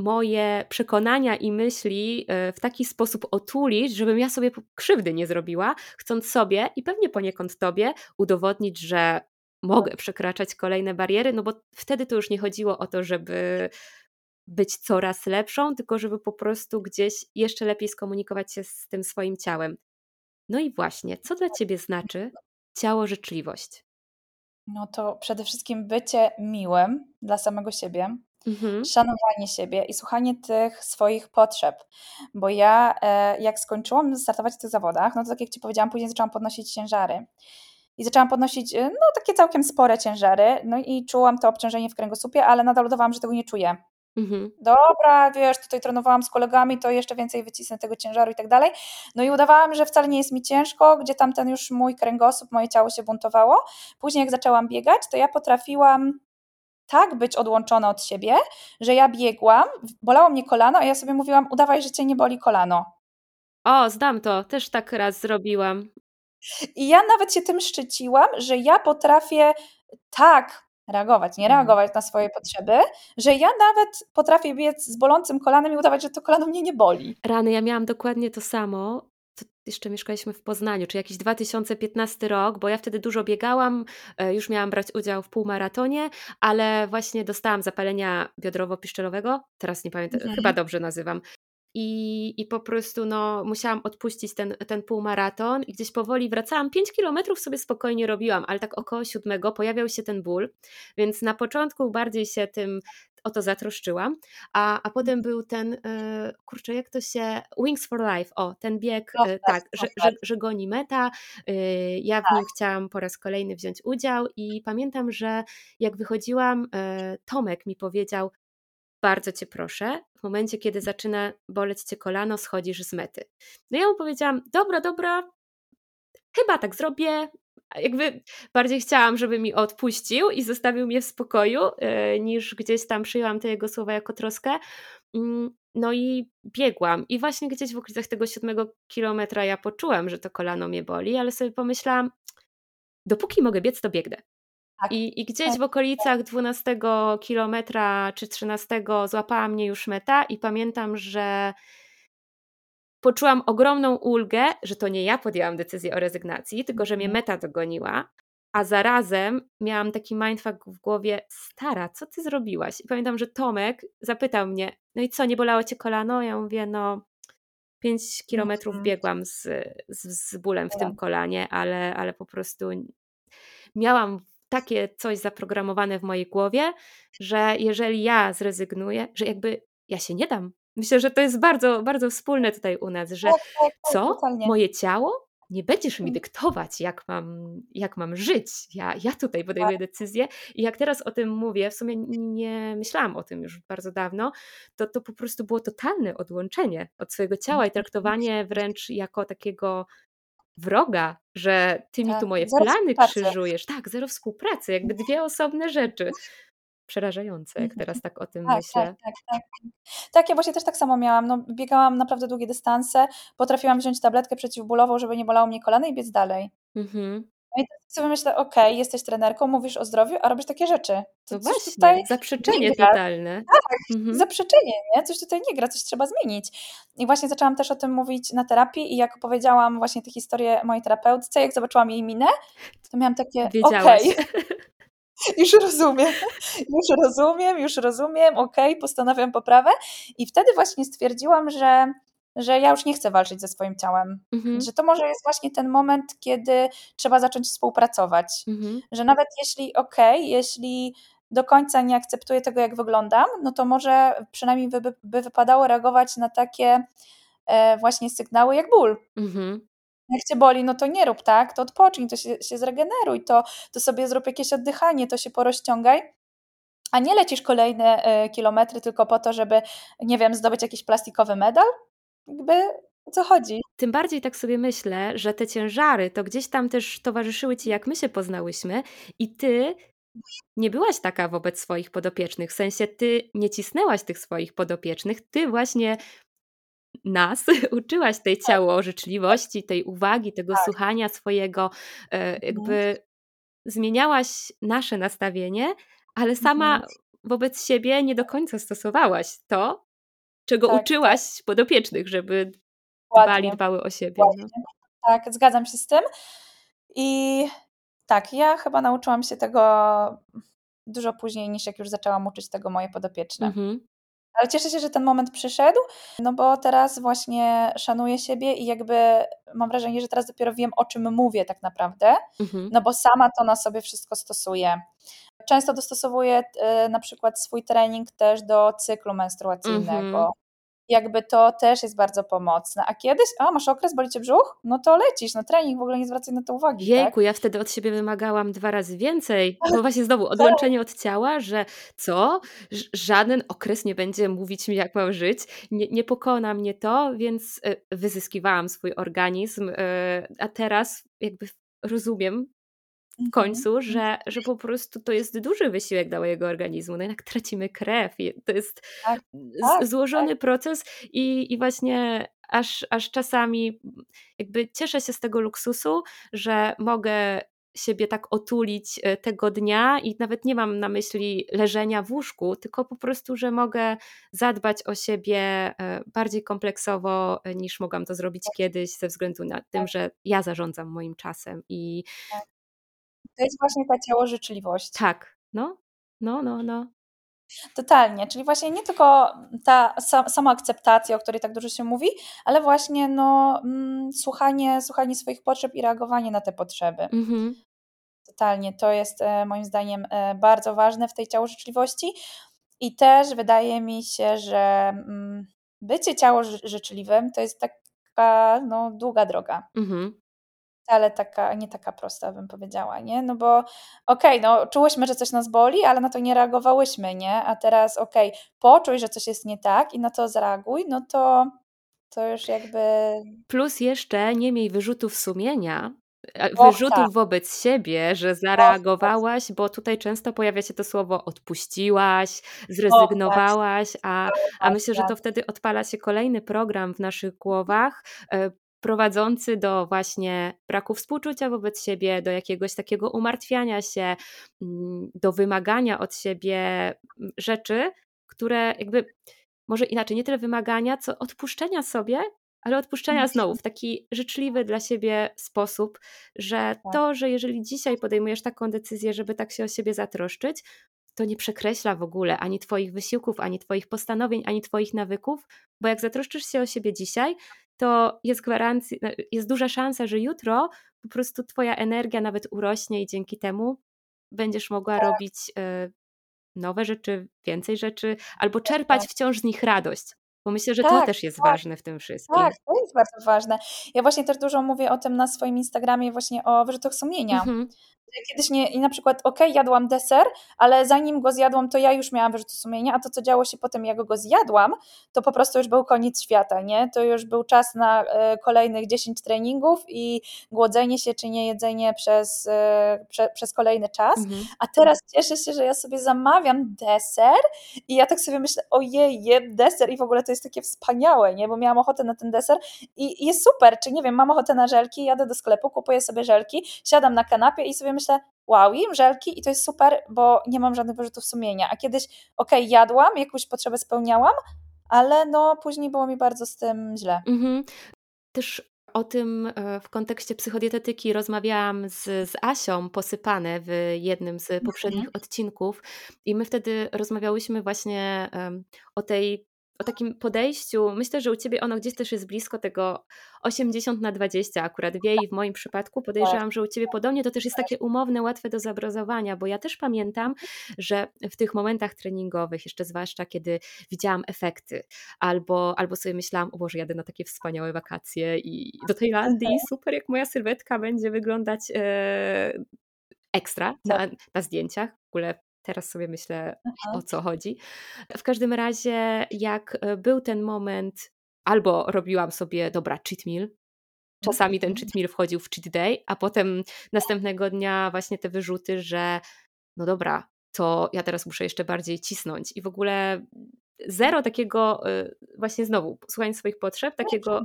[SPEAKER 1] moje przekonania i myśli e, w taki sposób otulić, żebym ja sobie krzywdy nie zrobiła, chcąc sobie i pewnie poniekąd tobie udowodnić, że mogę przekraczać kolejne bariery, no bo wtedy to już nie chodziło o to, żeby być coraz lepszą, tylko żeby po prostu gdzieś jeszcze lepiej skomunikować się z tym swoim ciałem. No i właśnie, co dla ciebie znaczy ciało życzliwość?
[SPEAKER 2] No to przede wszystkim bycie miłym dla samego siebie, Mhm. Szanowanie siebie i słuchanie tych swoich potrzeb. Bo ja, e, jak skończyłam startować w tych zawodach, no to tak jak Ci powiedziałam, później zaczęłam podnosić ciężary. I zaczęłam podnosić, e, no takie całkiem spore ciężary, no i czułam to obciążenie w kręgosłupie, ale nadal udawałam, że tego nie czuję. Mhm. Dobra, wiesz, tutaj trenowałam z kolegami, to jeszcze więcej wycisnę tego ciężaru i tak dalej. No i udawałam, że wcale nie jest mi ciężko, gdzie tam ten już mój kręgosłup, moje ciało się buntowało. Później jak zaczęłam biegać, to ja potrafiłam tak być odłączona od siebie, że ja biegłam, bolało mnie kolano, a ja sobie mówiłam, udawaj, że cię nie boli kolano.
[SPEAKER 1] O, zdam to, też tak raz zrobiłam.
[SPEAKER 2] I ja nawet się tym szczyciłam, że ja potrafię tak reagować, nie mhm. reagować na swoje potrzeby, że ja nawet potrafię biec z bolącym kolanem i udawać, że to kolano mnie nie boli.
[SPEAKER 1] Rany, ja miałam dokładnie to samo jeszcze mieszkaliśmy w Poznaniu, czy jakiś 2015 rok, bo ja wtedy dużo biegałam, e, już miałam brać udział w półmaratonie, ale właśnie dostałam zapalenia biodrowo-piszczelowego, teraz nie pamiętam, mhm. chyba dobrze nazywam. I, I po prostu no, musiałam odpuścić ten, ten półmaraton i gdzieś powoli wracałam. 5 kilometrów sobie spokojnie robiłam, ale tak około siódmego pojawiał się ten ból, więc na początku bardziej się tym o to zatroszczyłam, a, a potem był ten, e, kurczę, jak to się, Wings for Life, o, ten bieg, e, tak, że, że, że goni meta, e, ja w tak. nim chciałam po raz kolejny wziąć udział i pamiętam, że jak wychodziłam, Tomek mi powiedział, bardzo cię proszę, w momencie, kiedy zaczyna boleć cię kolano, schodzisz z mety. No ja mu powiedziałam, dobra, dobra, chyba tak zrobię. Jakby bardziej chciałam, żeby mi odpuścił i zostawił mnie w spokoju, yy, niż gdzieś tam przyjęłam te jego słowa jako troskę. Yy, no i biegłam. I właśnie gdzieś w okolicach tego siódmego kilometra ja poczułam, że to kolano mnie boli, ale sobie pomyślałam, dopóki mogę biec, to biegnę. Tak, I, I gdzieś tak, w okolicach 12 kilometra czy 13 złapała mnie już meta i pamiętam, że poczułam ogromną ulgę, że to nie ja podjęłam decyzję o rezygnacji, tylko że mnie mhm. meta dogoniła, a zarazem miałam taki mindfuck w głowie, stara, co ty zrobiłaś? I pamiętam, że Tomek zapytał mnie, no i co, nie bolało cię kolano? Ja mówię, no 5 kilometrów mhm. biegłam z, z, z bólem w tym kolanie, ale, ale po prostu miałam takie coś zaprogramowane w mojej głowie, że jeżeli ja zrezygnuję, że jakby ja się nie dam. Myślę, że to jest bardzo, bardzo wspólne tutaj u nas, że tak, tak, tak, co? Moje ciało? Nie będziesz mi mm. dyktować, jak mam, jak mam żyć. Ja, ja tutaj podejmuję decyzję. I jak teraz o tym mówię, w sumie nie myślałam o tym już bardzo dawno, to to po prostu było totalne odłączenie od swojego ciała i traktowanie wręcz jako takiego wroga, że ty mi tu tak, moje plany krzyżujesz. Tak, zero współpracy, jakby dwie osobne rzeczy. Przerażające, jak teraz tak o tym
[SPEAKER 2] tak,
[SPEAKER 1] myślę.
[SPEAKER 2] Tak, tak, tak. Tak, ja właśnie też tak samo miałam. No, biegałam naprawdę długie dystanse, potrafiłam wziąć tabletkę przeciwbólową, żeby nie bolało mnie kolano i biec dalej. Mhm. No i tak sobie myślę, okej, okay, jesteś trenerką, mówisz o zdrowiu, a robisz takie rzeczy.
[SPEAKER 1] To no właśnie, tutaj zaprzeczenie totalne.
[SPEAKER 2] Tak, mhm. zaprzeczenie, nie? Coś tutaj nie gra, coś trzeba zmienić. I właśnie zaczęłam też o tym mówić na terapii i jak opowiedziałam właśnie tę historię mojej terapeutce, jak zobaczyłam jej minę, to miałam takie, okej. Okay. już rozumiem, już rozumiem, już rozumiem, okej, okay, postanawiam poprawę. I wtedy właśnie stwierdziłam, że że ja już nie chcę walczyć ze swoim ciałem. Mhm. Że to może jest właśnie ten moment, kiedy trzeba zacząć współpracować. Mhm. Że nawet jeśli okej, okay, jeśli do końca nie akceptuję tego, jak wyglądam, no to może przynajmniej by, by wypadało reagować na takie e, właśnie sygnały jak ból. Mhm. Jak cię boli, no to nie rób tak, to odpocznij, to się, się zregeneruj, to, to sobie zrób jakieś oddychanie, to się porozciągaj a nie lecisz kolejne e, kilometry tylko po to, żeby, nie wiem, zdobyć jakiś plastikowy medal, jakby o co chodzi?
[SPEAKER 1] Tym bardziej tak sobie myślę, że te ciężary to gdzieś tam też towarzyszyły ci, jak my się poznałyśmy, i ty nie byłaś taka wobec swoich podopiecznych. W sensie ty nie cisnęłaś tych swoich podopiecznych, ty właśnie nas uczyłaś tej tak. ciało życzliwości, tej uwagi, tego tak. słuchania swojego, e, mhm. jakby zmieniałaś nasze nastawienie, ale sama mhm. wobec siebie nie do końca stosowałaś to, czego tak, uczyłaś tak. podopiecznych, żeby dbali, dbały o siebie. No.
[SPEAKER 2] Tak, zgadzam się z tym. I tak, ja chyba nauczyłam się tego dużo później niż jak już zaczęłam uczyć tego moje podopieczne. Mhm. Ale cieszę się, że ten moment przyszedł, no bo teraz właśnie szanuję siebie i jakby mam wrażenie, że teraz dopiero wiem, o czym mówię tak naprawdę, mhm. no bo sama to na sobie wszystko stosuję. Często dostosowuję y, na przykład swój trening też do cyklu menstruacyjnego. Mhm jakby to też jest bardzo pomocne. A kiedyś, a masz okres, boli cię brzuch? No to lecisz na trening, w ogóle nie zwracaj na to uwagi.
[SPEAKER 1] Jejku,
[SPEAKER 2] tak?
[SPEAKER 1] ja wtedy od siebie wymagałam dwa razy więcej. No właśnie znowu tak. odłączenie od ciała, że co? Żaden okres nie będzie mówić mi, jak mam żyć. Nie, nie pokona mnie to, więc e, wyzyskiwałam swój organizm, e, a teraz jakby rozumiem, końcu, mhm. że, że po prostu to jest duży wysiłek dla mojego organizmu. No jednak tracimy krew. To jest tak, tak, złożony tak. proces i, i właśnie aż, aż czasami jakby cieszę się z tego luksusu, że mogę siebie tak otulić e, tego dnia i nawet nie mam na myśli leżenia w łóżku, tylko po prostu, że mogę zadbać o siebie e, bardziej kompleksowo e, niż mogłam to zrobić tak. kiedyś ze względu na tym, tak. że ja zarządzam moim czasem i tak.
[SPEAKER 2] To jest właśnie ta ciało życzliwość.
[SPEAKER 1] Tak, no, no, no, no.
[SPEAKER 2] Totalnie, czyli właśnie nie tylko ta sama akceptacja, o której tak dużo się mówi, ale właśnie no, mm, słuchanie, słuchanie swoich potrzeb i reagowanie na te potrzeby. Mhm. Totalnie, to jest e, moim zdaniem e, bardzo ważne w tej ciało życzliwości i też wydaje mi się, że mm, bycie ciało życzliwym to jest taka no, długa droga. Mhm wcale taka, nie taka prosta, bym powiedziała, nie? No bo okej, okay, no czułyśmy, że coś nas boli, ale na to nie reagowałyśmy, nie? A teraz okej, okay, poczuj, że coś jest nie tak i na to zareaguj, no to to już jakby...
[SPEAKER 1] Plus jeszcze nie miej wyrzutów sumienia, wyrzutów tak. wobec siebie, że zareagowałaś, bo tutaj często pojawia się to słowo odpuściłaś, zrezygnowałaś, a, a myślę, że to wtedy odpala się kolejny program w naszych głowach, e, prowadzący do właśnie braku współczucia wobec siebie, do jakiegoś takiego umartwiania się, mm, do wymagania od siebie mm, rzeczy, które jakby może inaczej, nie tyle wymagania, co odpuszczenia sobie, ale odpuszczenia znowu w taki życzliwy dla siebie sposób, że tak. to, że jeżeli dzisiaj podejmujesz taką decyzję, żeby tak się o siebie zatroszczyć, to nie przekreśla w ogóle ani Twoich wysiłków, ani Twoich postanowień, ani Twoich nawyków, bo jak zatroszczysz się o siebie dzisiaj, to jest gwarancja, jest duża szansa, że jutro po prostu Twoja energia nawet urośnie i dzięki temu będziesz mogła tak. robić y, nowe rzeczy, więcej rzeczy, albo czerpać wciąż z nich radość. Bo myślę, że tak, to też jest tak, ważne w tym wszystkim.
[SPEAKER 2] Tak, to jest bardzo ważne. Ja właśnie też dużo mówię o tym na swoim Instagramie, właśnie o wyrzutach sumienia. Mhm kiedyś nie, i na przykład, ok, jadłam deser, ale zanim go zjadłam, to ja już miałam wyrzuty sumienia, a to, co działo się potem, jak go zjadłam, to po prostu już był koniec świata, nie? To już był czas na e, kolejnych 10 treningów i głodzenie się, czy nie jedzenie przez, e, prze, przez kolejny czas. Mhm. A teraz cieszę się, że ja sobie zamawiam deser i ja tak sobie myślę, ojej, jem deser i w ogóle to jest takie wspaniałe, nie? Bo miałam ochotę na ten deser i, i jest super, czy nie wiem, mam ochotę na żelki, jadę do sklepu, kupuję sobie żelki, siadam na kanapie i sobie myślę, wow, jem żelki i to jest super, bo nie mam żadnych wyrzutów sumienia. A kiedyś, okej, okay, jadłam, jakąś potrzebę spełniałam, ale no później było mi bardzo z tym źle. Mhm.
[SPEAKER 1] Też o tym e, w kontekście psychodietetyki rozmawiałam z, z Asią Posypane w jednym z poprzednich mhm. odcinków i my wtedy rozmawiałyśmy właśnie um, o tej o takim podejściu. Myślę, że u ciebie ono gdzieś też jest blisko tego 80 na 20 akurat w jej w moim przypadku. Podejrzewam, tak. że u ciebie podobnie to też jest takie umowne, łatwe do zobrazowania, bo ja też pamiętam, że w tych momentach treningowych, jeszcze zwłaszcza kiedy widziałam efekty, albo, albo sobie myślałam, o Boże, jadę na takie wspaniałe wakacje i do Tajlandii, super jak moja sylwetka będzie wyglądać e, ekstra na, tak. na zdjęciach. W ogóle Teraz sobie myślę, Aha. o co chodzi. W każdym razie, jak e, był ten moment, albo robiłam sobie, dobra, cheat meal. Czasami ten mhm. cheat meal wchodził w cheat day, a potem następnego dnia właśnie te wyrzuty, że no dobra, to ja teraz muszę jeszcze bardziej cisnąć. I w ogóle zero takiego, e, właśnie znowu, słuchając swoich potrzeb, no, takiego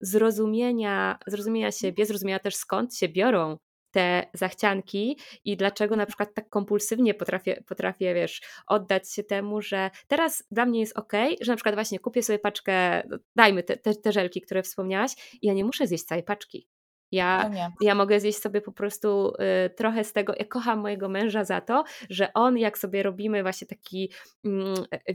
[SPEAKER 1] zrozumienia, zrozumienia siebie, zrozumienia też skąd się biorą te zachcianki i dlaczego na przykład tak kompulsywnie potrafię, potrafię, wiesz, oddać się temu, że teraz dla mnie jest ok, że na przykład właśnie kupię sobie paczkę, dajmy te, te, te żelki, które wspomniałaś i ja nie muszę zjeść całej paczki. Ja, no ja mogę zjeść sobie po prostu y, trochę z tego. Ja kocham mojego męża za to, że on, jak sobie robimy właśnie taki mm,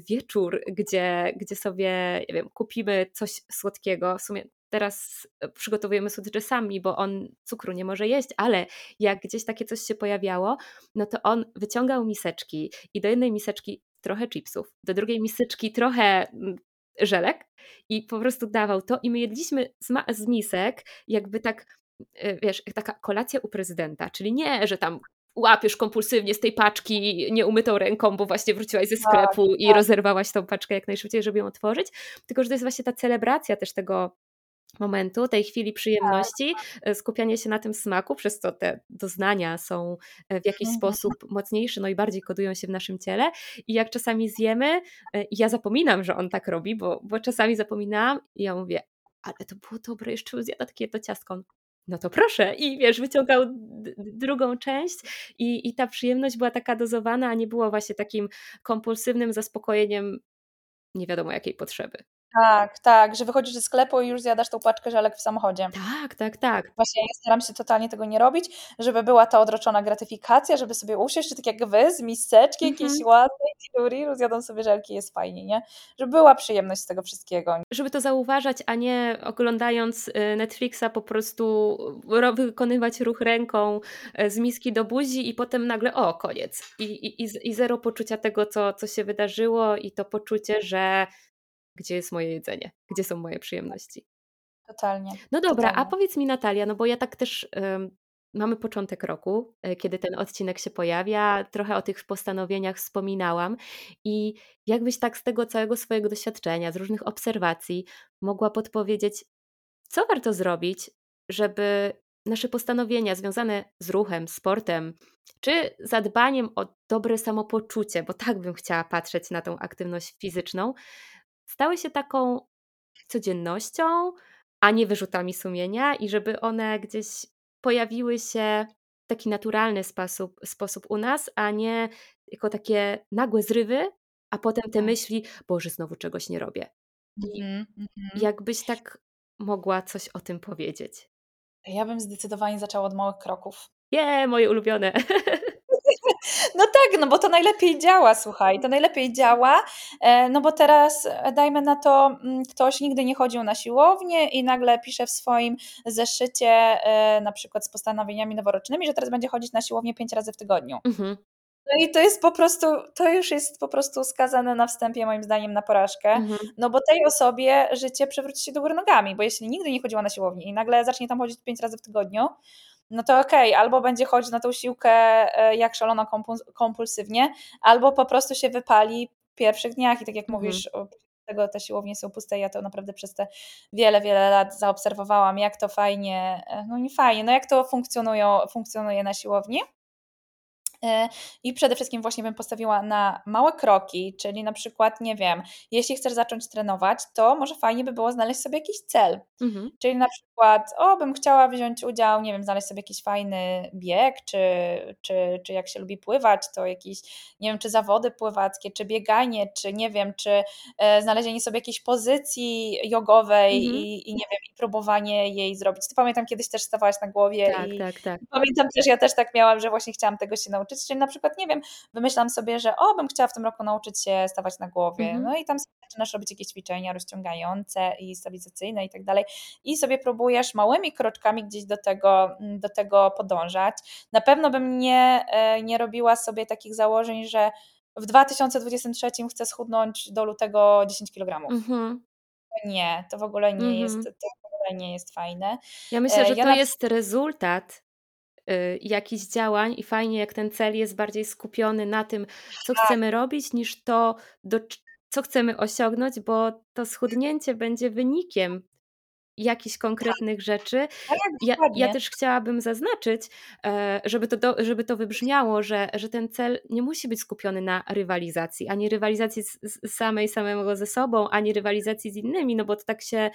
[SPEAKER 1] wieczór, gdzie, gdzie sobie, nie wiem, kupimy coś słodkiego, w sumie teraz e, przygotowujemy słodycze sami, bo on cukru nie może jeść, ale jak gdzieś takie coś się pojawiało, no to on wyciągał miseczki i do jednej miseczki trochę chipsów, do drugiej miseczki trochę mm, żelek i po prostu dawał to i my jedliśmy z, z misek jakby tak, e, wiesz, taka kolacja u prezydenta, czyli nie, że tam łapiesz kompulsywnie z tej paczki nieumytą ręką, bo właśnie wróciłaś ze sklepu tak, i tak. rozerwałaś tą paczkę jak najszybciej, żeby ją otworzyć, tylko że to jest właśnie ta celebracja też tego momentu, tej chwili przyjemności, e, skupianie się na tym smaku, przez co te doznania są e, w jakiś sposób mocniejsze, no i bardziej kodują się w naszym ciele. I jak czasami zjemy, e, ja zapominam, że on tak robi, bo, bo czasami zapominałam i ja mówię, ale to było dobre, jeszcze bym zjadła takie to ciastko. No to proszę. I wiesz, wyciągał drugą część i, i ta przyjemność była taka dozowana, a nie było właśnie takim kompulsywnym zaspokojeniem nie wiadomo jakiej potrzeby.
[SPEAKER 2] Tak, tak, że wychodzisz ze sklepu i już zjadasz tą paczkę żelek w samochodzie.
[SPEAKER 1] Tak, tak, tak.
[SPEAKER 2] Właśnie ja staram się totalnie tego nie robić, żeby była ta odroczona gratyfikacja, żeby sobie usiąść, czy tak jak wy, z miseczki mhm. jakiejś ładnej, tiluriru, zjadą sobie żelki, jest fajnie, nie? Żeby była przyjemność z tego wszystkiego.
[SPEAKER 1] Żeby to zauważać, a nie oglądając y, Netflixa po prostu wykonywać ruch ręką y, z miski do buzi i potem nagle o, koniec. I, i, i zero poczucia tego, co, co się wydarzyło i to poczucie, że gdzie jest moje jedzenie, gdzie są moje przyjemności.
[SPEAKER 2] Totalnie.
[SPEAKER 1] No dobra, a
[SPEAKER 2] totalnie.
[SPEAKER 1] powiedz mi Natalia, no bo ja tak też ym, mamy początek roku, y, kiedy ten odcinek się pojawia, trochę o tych postanowieniach wspominałam i jakbyś tak z tego całego swojego doświadczenia, z różnych obserwacji mogła podpowiedzieć, co warto zrobić, żeby nasze postanowienia związane z ruchem, sportem, czy zadbaniem o dobre samopoczucie, bo tak bym chciała patrzeć na tą aktywność fizyczną, stały się taką codziennością, a nie wyrzutami sumienia i żeby one gdzieś pojawiły się w taki naturalny sposób, sposób u nas, a nie jako takie nagłe zrywy, a potem te
[SPEAKER 2] Tak.
[SPEAKER 1] myśli, Boże, znowu czegoś nie robię.
[SPEAKER 2] Mhm, mhm.
[SPEAKER 1] jakbyś tak mogła coś o tym powiedzieć?
[SPEAKER 2] Ja bym zdecydowanie zaczęła od małych kroków.
[SPEAKER 1] Je, moje ulubione.
[SPEAKER 2] No tak, no bo to najlepiej działa, słuchaj, to najlepiej działa, e, no bo teraz e, dajmy na to, mm, ktoś nigdy nie chodził na siłownię i nagle pisze w swoim zeszycie e, na przykład z postanowieniami noworocznymi, że teraz będzie chodzić na siłownię pięć razy w tygodniu.
[SPEAKER 1] Mhm.
[SPEAKER 2] No i to jest po prostu, to już jest po prostu skazane na wstępie moim zdaniem na porażkę,
[SPEAKER 1] Mhm.
[SPEAKER 2] no bo tej osobie życie przewróci się do góry nogami, bo jeśli nigdy nie chodziła na siłownię i nagle zacznie tam chodzić pięć razy w tygodniu, no to okej, albo będzie chodzić na tą siłkę e, jak szalona kompuls- kompulsywnie, albo po prostu się wypali w pierwszych dniach i tak jak
[SPEAKER 1] Mhm.
[SPEAKER 2] mówisz, tego te siłownie są puste, ja to naprawdę przez te wiele, wiele lat zaobserwowałam, jak to fajnie, e, no nie fajnie, no jak to funkcjonują, funkcjonuje na siłowni. E, I przede wszystkim właśnie bym postawiła na małe kroki, czyli na przykład, nie wiem, jeśli chcesz zacząć trenować, to może fajnie by było znaleźć sobie jakiś cel.
[SPEAKER 1] Mhm.
[SPEAKER 2] Czyli na przykład, o, bym chciała wziąć udział, nie wiem, znaleźć sobie jakiś fajny bieg, czy, czy, czy jak się lubi pływać, to jakieś, nie wiem, czy zawody pływackie, czy bieganie, czy nie wiem, czy e, znalezienie sobie jakiejś pozycji jogowej
[SPEAKER 1] Mhm.
[SPEAKER 2] i, i nie wiem, i próbowanie jej zrobić. To pamiętam, kiedyś też stawałaś na głowie
[SPEAKER 1] Tak,
[SPEAKER 2] i
[SPEAKER 1] tak, tak.
[SPEAKER 2] pamiętam też, ja też tak miałam, że właśnie chciałam tego się nauczyć, czyli na przykład, nie wiem, wymyślam sobie, że o, bym chciała w tym roku nauczyć się stawać na głowie,
[SPEAKER 1] Mhm.
[SPEAKER 2] no i tam zaczynasz robić jakieś ćwiczenia rozciągające i stabilizacyjne i tak dalej i sobie próbujesz małymi kroczkami gdzieś do tego, mm, do tego podążać. Na pewno bym nie, e, nie robiła sobie takich założeń, że w 2023 chcę schudnąć do lutego 10 kg.
[SPEAKER 1] Mhm.
[SPEAKER 2] Nie, to w ogóle nie jest,
[SPEAKER 1] Mhm.
[SPEAKER 2] to w ogóle nie jest fajne.
[SPEAKER 1] Ja myślę,
[SPEAKER 2] E,
[SPEAKER 1] że
[SPEAKER 2] ja
[SPEAKER 1] to
[SPEAKER 2] na
[SPEAKER 1] jest rezultat jakichś działań i fajnie, jak ten cel jest bardziej skupiony na tym, co
[SPEAKER 2] Tak.
[SPEAKER 1] chcemy robić, niż to, do, co chcemy osiągnąć, bo to schudnięcie będzie wynikiem jakichś konkretnych rzeczy.
[SPEAKER 2] Tak,
[SPEAKER 1] Ja, ja
[SPEAKER 2] dokładnie.
[SPEAKER 1] też chciałabym zaznaczyć, e, żeby to, do, żeby to wybrzmiało, że, że ten cel nie musi być skupiony na rywalizacji, ani rywalizacji z, z samej samego ze sobą, ani rywalizacji z innymi, no bo to tak się,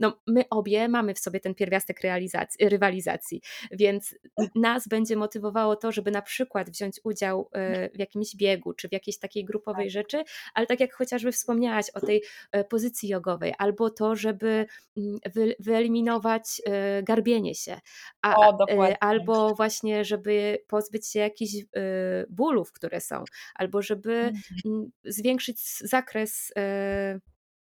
[SPEAKER 1] no my obie mamy w sobie ten pierwiastek realizacji, rywalizacji, więc nas będzie motywowało to, żeby na przykład wziąć udział e, w jakimś biegu, czy w jakiejś takiej grupowej rzeczy, ale tak jak chociażby wspomniałaś o tej e, pozycji jogowej, albo to, żeby mm, wy, wyeliminować e, garbienie się, a,
[SPEAKER 2] O,
[SPEAKER 1] albo właśnie, żeby pozbyć się jakichś bólów, które są, albo żeby
[SPEAKER 2] Mhm.
[SPEAKER 1] mm, zwiększyć zakres,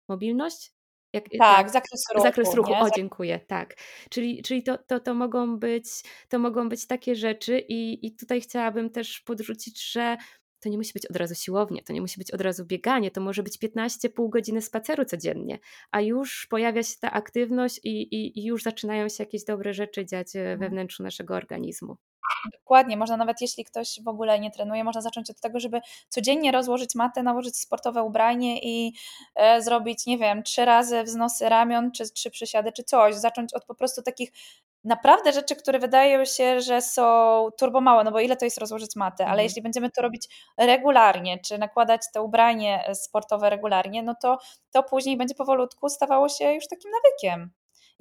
[SPEAKER 1] mobilność? Jak,
[SPEAKER 2] Tak, zakres ruchu,
[SPEAKER 1] Zakres ruchu,
[SPEAKER 2] nie?
[SPEAKER 1] o dziękuję, tak. Czyli, czyli to, to, to, mogą być, to mogą być takie rzeczy i, i tutaj chciałabym też podrzucić, że to nie musi być od razu siłownie, to nie musi być od razu bieganie, to może być 15 pół godziny spaceru codziennie, a już pojawia się ta aktywność i, i, i już zaczynają się jakieś dobre rzeczy dziać e, we wnętrzu naszego organizmu.
[SPEAKER 2] Dokładnie, można nawet jeśli ktoś w ogóle nie trenuje, można zacząć od tego, żeby codziennie rozłożyć matę, nałożyć sportowe ubranie i e, zrobić, nie wiem, trzy razy wznosy ramion, czy trzy przysiady, czy coś. Zacząć od po prostu takich naprawdę rzeczy, które wydają się, że są turbo małe, no bo ile to jest rozłożyć matę, ale
[SPEAKER 1] Mhm.
[SPEAKER 2] jeśli będziemy to robić regularnie, czy nakładać te ubranie e, sportowe regularnie, no to to później będzie powolutku stawało się już takim nawykiem.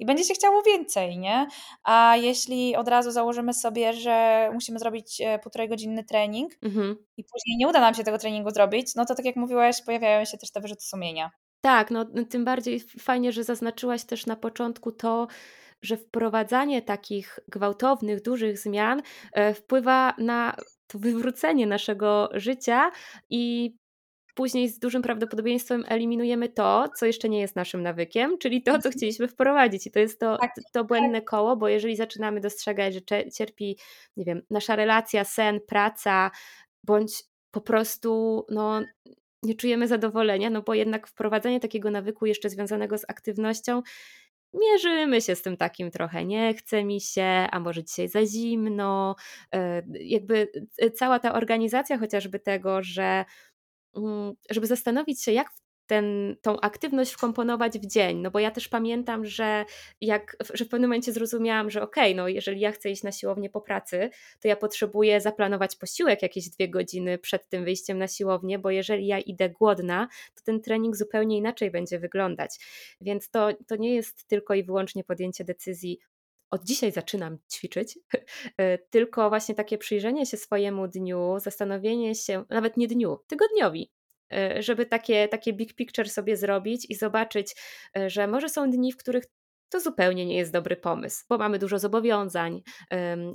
[SPEAKER 2] I będzie się chciało więcej, nie? A jeśli od razu założymy sobie, że musimy zrobić e, półtorej godzinny trening
[SPEAKER 1] Mhm.
[SPEAKER 2] i później nie uda nam się tego treningu zrobić, no to tak jak mówiłaś, pojawiają się też te wyrzuty sumienia.
[SPEAKER 1] Tak, no tym bardziej fajnie, że zaznaczyłaś też na początku to, że wprowadzanie takich gwałtownych, dużych zmian e, wpływa na to wywrócenie naszego życia i później z dużym prawdopodobieństwem eliminujemy to, co jeszcze nie jest naszym nawykiem, czyli to, co chcieliśmy wprowadzić. I to jest to,
[SPEAKER 2] Tak,
[SPEAKER 1] to błędne koło, bo jeżeli zaczynamy dostrzegać, że cierpi, nie wiem, nasza relacja, sen, praca, bądź po prostu no, nie czujemy zadowolenia, no bo jednak wprowadzenie takiego nawyku jeszcze związanego z aktywnością mierzymy się z tym takim trochę, nie chce mi się, a może dzisiaj za zimno. E, jakby cała ta organizacja chociażby tego, że żeby zastanowić się, jak ten, tą aktywność wkomponować w dzień. No bo ja też pamiętam, że, jak, że w pewnym momencie zrozumiałam, że okej, okay, no jeżeli ja chcę iść na siłownię po pracy, to ja potrzebuję zaplanować posiłek jakieś dwie godziny przed tym wyjściem na siłownię, bo jeżeli ja idę głodna, to ten trening zupełnie inaczej będzie wyglądać. Więc to, to nie jest tylko i wyłącznie podjęcie decyzji, od dzisiaj zaczynam ćwiczyć, tylko właśnie takie przyjrzenie się swojemu dniu, zastanowienie się, nawet nie dniu, tygodniowi, E, żeby takie, takie big picture sobie zrobić i zobaczyć, e, że może są dni, w których to zupełnie nie jest dobry pomysł, bo mamy dużo zobowiązań,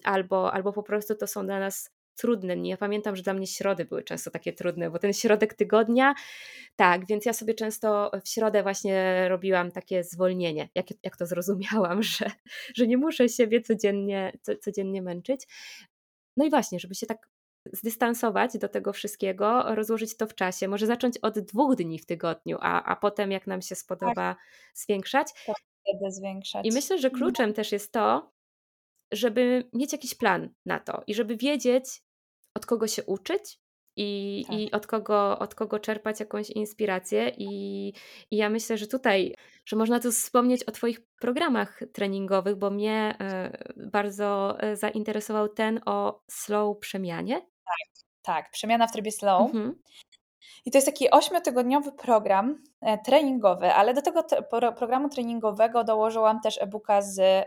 [SPEAKER 1] albo, albo po prostu to są dla nas trudne dni. Ja pamiętam, że dla mnie środy były często takie trudne, bo ten środek tygodnia, tak, więc ja sobie często w środę właśnie robiłam takie zwolnienie, jak, jak to zrozumiałam, że, że nie muszę siebie codziennie, codziennie męczyć. No i właśnie, żeby się tak zdystansować do tego wszystkiego, rozłożyć to w czasie. Może zacząć od dwóch dni w tygodniu, a, a potem, jak nam się spodoba, tak. zwiększać.
[SPEAKER 2] Tak, zwiększać.
[SPEAKER 1] I myślę, że kluczem no. też jest to, żeby mieć jakiś plan na to i żeby wiedzieć, od kogo się uczyć, i, tak. i od, kogo, od kogo czerpać jakąś inspirację. I, I ja myślę, że tutaj, że można tu wspomnieć o Twoich programach treningowych, bo mnie y, bardzo e, zainteresował ten o slow przemianie.
[SPEAKER 2] Tak, tak, przemiana w trybie slow. Mhm. I to jest taki ośmiotygodniowy program e, treningowy, ale do tego te, pro, programu treningowego dołożyłam też e-booka z e,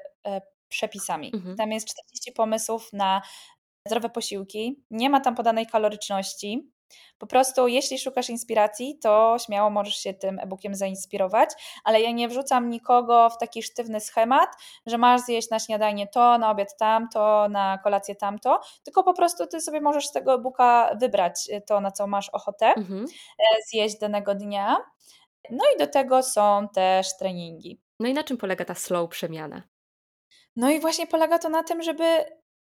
[SPEAKER 2] przepisami. Mhm. Tam jest 40 pomysłów na zdrowe posiłki. Nie ma tam podanej kaloryczności. Po prostu, jeśli szukasz inspiracji, to śmiało możesz się tym e-bookiem zainspirować, ale ja nie wrzucam nikogo w taki sztywny schemat, że masz zjeść na śniadanie to, na obiad tamto, na kolację tamto, tylko po prostu ty sobie możesz z tego e-booka wybrać to, na co masz ochotę mhm. E, zjeść danego dnia. No i do tego są też treningi.
[SPEAKER 1] No i na czym polega ta slow przemiana?
[SPEAKER 2] No i właśnie polega to na tym, żeby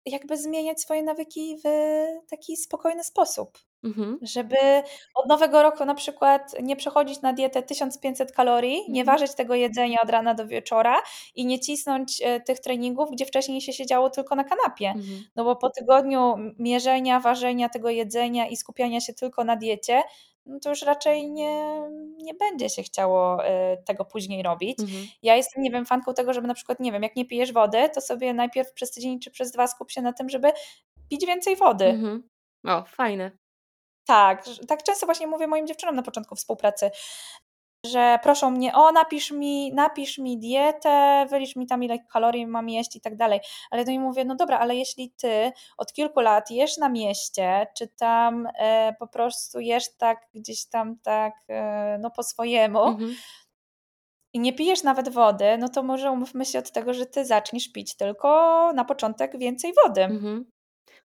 [SPEAKER 2] jakby zmieniać swoje nawyki w taki spokojny sposób. Mhm. Żeby od nowego roku na przykład nie przechodzić na dietę 1500 kalorii, mhm. nie ważyć tego jedzenia od rana do wieczora i nie cisnąć e, tych treningów, gdzie wcześniej się siedziało tylko na kanapie. Mhm. No bo po tygodniu mierzenia, ważenia tego jedzenia i skupiania się tylko na diecie, no to już raczej nie, nie będzie się chciało y, tego później robić. Mhm. Ja jestem, nie wiem, fanką tego, żeby na przykład, nie wiem, jak nie pijesz wody, to sobie najpierw przez tydzień czy przez dwa skup się na tym, żeby pić więcej wody. Mhm.
[SPEAKER 1] O, fajne.
[SPEAKER 2] Tak, tak często właśnie mówię moim dziewczynom na początku współpracy, że proszą mnie, o napisz mi, napisz mi dietę, wylicz mi tam ile kalorii mam jeść i tak dalej. Ale to mi mówię, no dobra, ale jeśli ty od kilku lat jesz na mieście, czy tam e, po prostu jesz tak gdzieś tam tak e, no po swojemu, mhm. i nie pijesz nawet wody, no to może umówmy się od tego, że ty zaczniesz pić tylko na początek więcej wody. Mhm.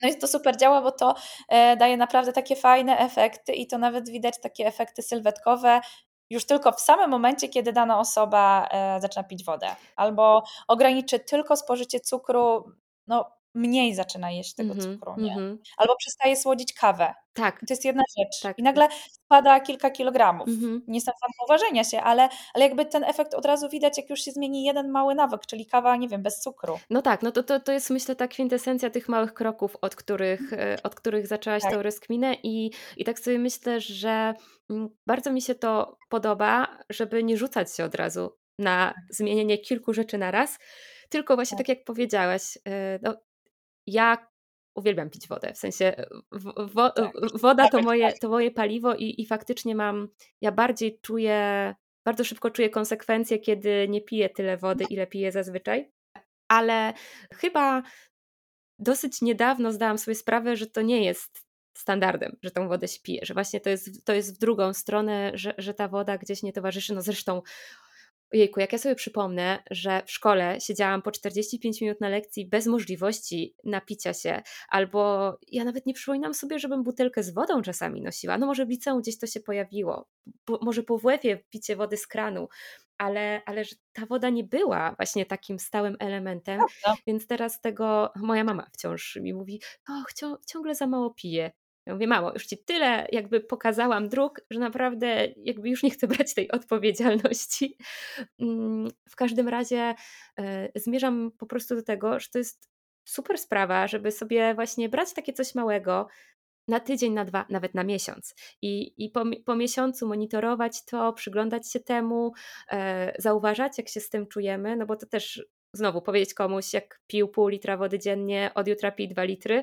[SPEAKER 2] No i to super działa, bo to e, daje naprawdę takie fajne efekty i to nawet widać takie efekty sylwetkowe już tylko w samym momencie, kiedy dana osoba e, zaczyna pić wodę, albo ograniczy tylko spożycie cukru, no mniej zaczyna jeść tego mm -hmm, cukru, nie? Mm -hmm. Albo przestaje słodzić kawę. Tak. To jest jedna rzecz. Tak. I nagle spada kilka kilogramów. Mm -hmm. Nie jestem fan uważania się, ale, ale jakby ten efekt od razu widać, jak już się zmieni jeden mały nawyk, czyli kawa, nie wiem, bez cukru.
[SPEAKER 1] No tak, no to, to, to jest myślę ta kwintesencja tych małych kroków, od których, e, od których zaczęłaś tak. tą rozkminę i, i tak sobie myślę, że mm, bardzo mi się to podoba, żeby nie rzucać się od razu na tak. zmienienie kilku rzeczy na raz, tylko właśnie tak, tak jak powiedziałaś, e, no, ja uwielbiam pić wodę, w sensie e, wo, tak, woda to moje, to moje paliwo i, i faktycznie mam, ja bardziej czuję, bardzo szybko czuję konsekwencje, kiedy nie piję tyle wody, ile piję zazwyczaj, ale chyba dosyć niedawno zdałam sobie sprawę, że to nie jest standardem, że tą wodę się pije, że właśnie to jest, to jest w drugą stronę, że, że ta woda gdzieś nie towarzyszy, no zresztą Ojejku, jak ja sobie przypomnę, że w szkole siedziałam po 45 minut na lekcji bez możliwości napicia się, albo ja nawet nie przypominam sobie, żebym butelkę z wodą czasami nosiła. No może w liceum gdzieś to się pojawiło, po, może po WF-ie picie wody z kranu, ale, ale że ta woda nie była właśnie takim stałym elementem, więc teraz tego moja mama wciąż mi mówi, o, ciągle za mało pije. Ja mówię, mamo, już ci tyle jakby pokazałam dróg, że naprawdę jakby już nie chcę brać tej odpowiedzialności. Mm, w każdym razie e, zmierzam po prostu do tego, że to jest super sprawa, żeby sobie właśnie brać takie coś małego, na tydzień, na dwa, nawet na miesiąc. I, i po, po miesiącu monitorować to, przyglądać się temu, e, zauważać, jak się z tym czujemy, no bo to też znowu powiedzieć komuś, jak pił pół litra wody dziennie, od jutra pij dwa litry,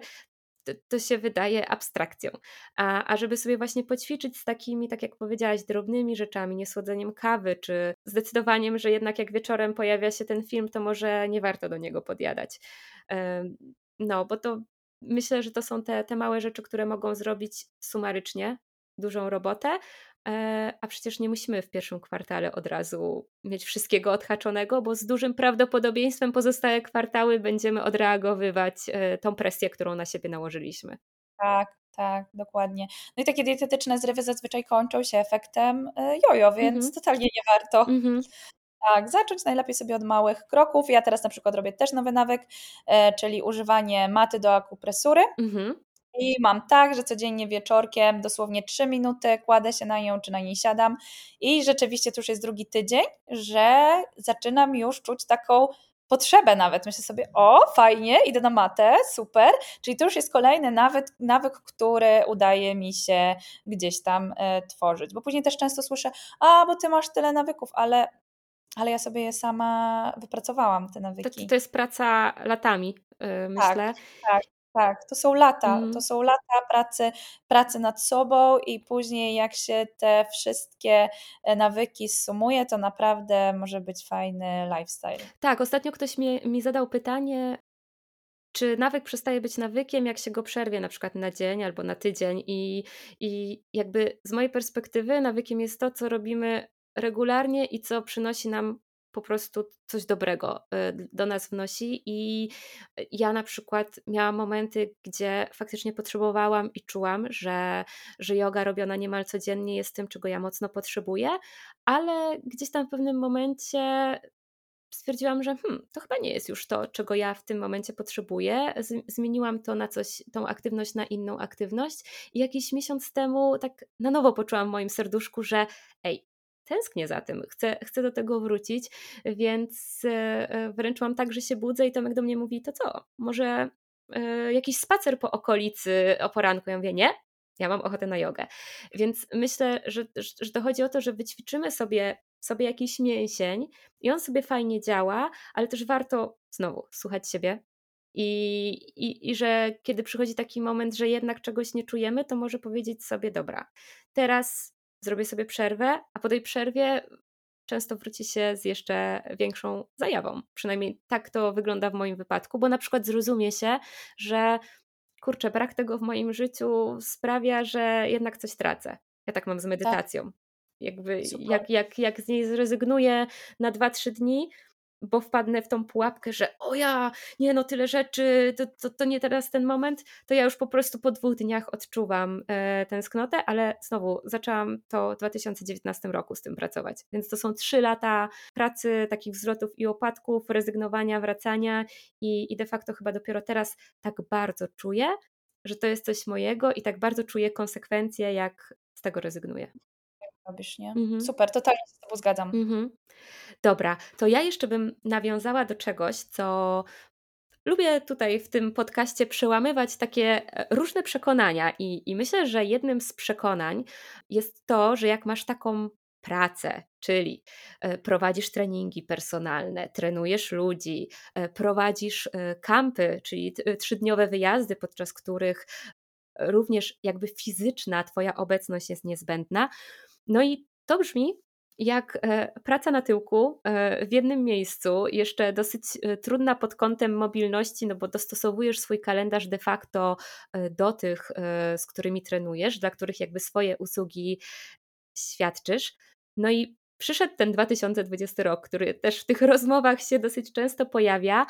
[SPEAKER 1] to, to, się wydaje abstrakcją. A, a żeby sobie właśnie poćwiczyć z takimi, tak jak powiedziałaś, drobnymi rzeczami, niesłodzeniem kawy, czy zdecydowaniem, że jednak jak wieczorem pojawia się ten film, to może nie warto do niego podjadać. No, bo to myślę, że to są te, te małe rzeczy, które mogą zrobić sumarycznie dużą robotę, a przecież nie musimy w pierwszym kwartale od razu mieć wszystkiego odhaczonego, bo z dużym prawdopodobieństwem pozostałe kwartały będziemy odreagowywać e, tą presję, którą na siebie nałożyliśmy.
[SPEAKER 2] Tak, tak, dokładnie. No i takie dietetyczne zrywy zazwyczaj kończą się efektem e, jojo, więc mhm. totalnie nie warto. Mhm. Tak, zacząć najlepiej sobie od małych kroków. Ja teraz na przykład robię też nowy nawyk, e, czyli używanie maty do akupresury. Mhm. I mam tak, że codziennie wieczorkiem, dosłownie 3 minuty, kładę się na nią czy na niej siadam. I rzeczywiście to już jest drugi tydzień, że zaczynam już czuć taką potrzebę nawet. Myślę sobie, o fajnie, idę na matę, super. Czyli to już jest kolejny nawyk, nawyk który udaje mi się gdzieś tam e, tworzyć. Bo później też często słyszę, a bo ty masz tyle nawyków, ale ale ja sobie je sama wypracowałam, te nawyki.
[SPEAKER 1] To, to jest praca latami, yy, myślę.
[SPEAKER 2] Tak, tak, tak. To są lata. Mm. To są lata pracy, pracy nad sobą i później jak się te wszystkie e, nawyki sumuje, to naprawdę może być fajny lifestyle.
[SPEAKER 1] Tak, ostatnio ktoś mi, mi zadał pytanie, czy nawyk przestaje być nawykiem, jak się go przerwie na przykład na dzień albo na tydzień i, i jakby z mojej perspektywy nawykiem jest to, co robimy regularnie i co przynosi nam po prostu coś dobrego y, do nas wnosi. I ja na przykład miałam momenty, gdzie faktycznie potrzebowałam i czułam, że, że yoga robiona niemal codziennie jest tym, czego ja mocno potrzebuję, ale gdzieś tam w pewnym momencie stwierdziłam, że hmm, to chyba nie jest już to, czego ja w tym momencie potrzebuję. Zmieniłam to na coś, tą aktywność na inną aktywność i jakiś miesiąc temu tak na nowo poczułam w moim serduszku, że ej, tęsknię za tym, chcę, chcę do tego wrócić, więc e, e, wręcz mam tak, że się budzę i Tomek do mnie mówi, to co, może e, jakiś spacer po okolicy o poranku? Ja mówię, nie, ja mam ochotę na jogę. Więc myślę, że, że to chodzi o to, że wyćwiczymy sobie, sobie jakiś mięsień i on sobie fajnie działa, ale też warto znowu słuchać siebie. I, i, I że kiedy przychodzi taki moment, że jednak czegoś nie czujemy, to może powiedzieć sobie: Dobra, teraz zrobię sobie przerwę, a po tej przerwie często wróci się z jeszcze większą zajawą. Przynajmniej tak to wygląda w moim wypadku, bo na przykład zrozumie się, że kurczę, brak tego w moim życiu sprawia, że jednak coś tracę. Ja tak mam z tak. medytacją. Tak. Jakby jak, jak, jak z niej zrezygnuję na 2-3 dni, bo wpadnę w tą pułapkę, że o ja, nie no, tyle rzeczy, to, to, to nie teraz ten moment, to ja już po prostu po dwóch dniach odczuwam e, tęsknotę, ale znowu zaczęłam to w 2019 roku z tym pracować. Więc to są trzy lata pracy, takich wzlotów i opadków, rezygnowania, wracania i, i de facto chyba dopiero teraz tak bardzo czuję, że to jest coś mojego i tak bardzo czuję konsekwencje, jak z tego rezygnuję.
[SPEAKER 2] Robisz, nie? Mhm. Super, totalnie się z Tobą zgadzam. Mhm.
[SPEAKER 1] Dobra, to ja jeszcze bym nawiązała do czegoś, co lubię tutaj w tym podcaście przełamywać takie e, różne przekonania, i, i myślę, że jednym z przekonań jest to, że jak masz taką pracę, czyli e, prowadzisz treningi personalne, trenujesz ludzi, e, prowadzisz kampy, czyli trzydniowe wyjazdy, podczas których również jakby fizyczna Twoja obecność jest niezbędna. No i to brzmi jak e, praca na tyłku e, w jednym miejscu, jeszcze dosyć e, trudna pod kątem mobilności, no bo dostosowujesz swój kalendarz de facto do tych, z którymi trenujesz, dla których jakby swoje usługi świadczysz. No i przyszedł ten 2020 rok, który też w tych rozmowach się dosyć często pojawia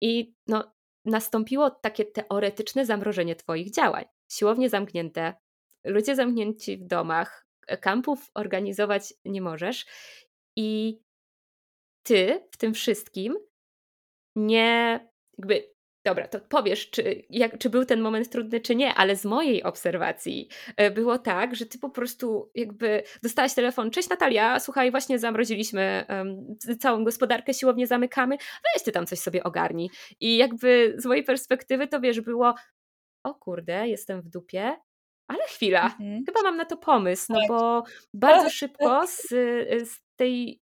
[SPEAKER 1] i no, nastąpiło takie teoretyczne zamrożenie Twoich działań. Siłownie zamknięte, ludzie zamknięci w domach, kampów organizować nie możesz. I ty w tym wszystkim nie, jakby Dobra, to powiesz, czy, jak, czy był ten moment trudny, czy nie, ale z mojej obserwacji e, było tak, że ty po prostu jakby dostałaś telefon, cześć Natalia, słuchaj, właśnie zamroziliśmy um, całą gospodarkę, siłownie zamykamy, weź ty tam coś sobie ogarnij. I jakby z mojej perspektywy to wiesz, było o kurde, jestem w dupie, ale chwila, mhm. chyba mam na to pomysł, no bo bardzo szybko z, z tej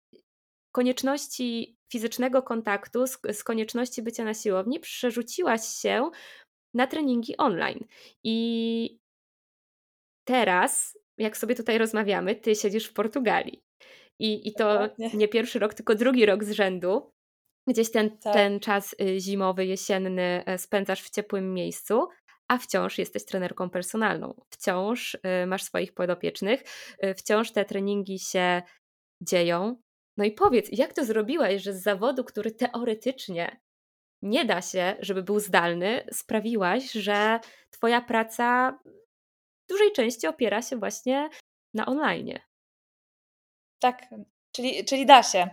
[SPEAKER 1] konieczności fizycznego kontaktu, z, z konieczności bycia na siłowni, przerzuciłaś się na treningi online. I teraz, jak sobie tutaj rozmawiamy, ty siedzisz w Portugalii. I, i to nie pierwszy rok, tylko drugi rok z rzędu. Gdzieś ten, tak. ten czas y, zimowy, jesienny e, spędzasz w ciepłym miejscu, a wciąż jesteś trenerką personalną. Wciąż y, masz swoich podopiecznych, y, wciąż te treningi się dzieją, no i powiedz, jak to zrobiłaś, że z zawodu, który teoretycznie nie da się, żeby był zdalny, sprawiłaś, że Twoja praca w dużej części opiera się właśnie na online?
[SPEAKER 2] Tak, Czyli, czyli da się.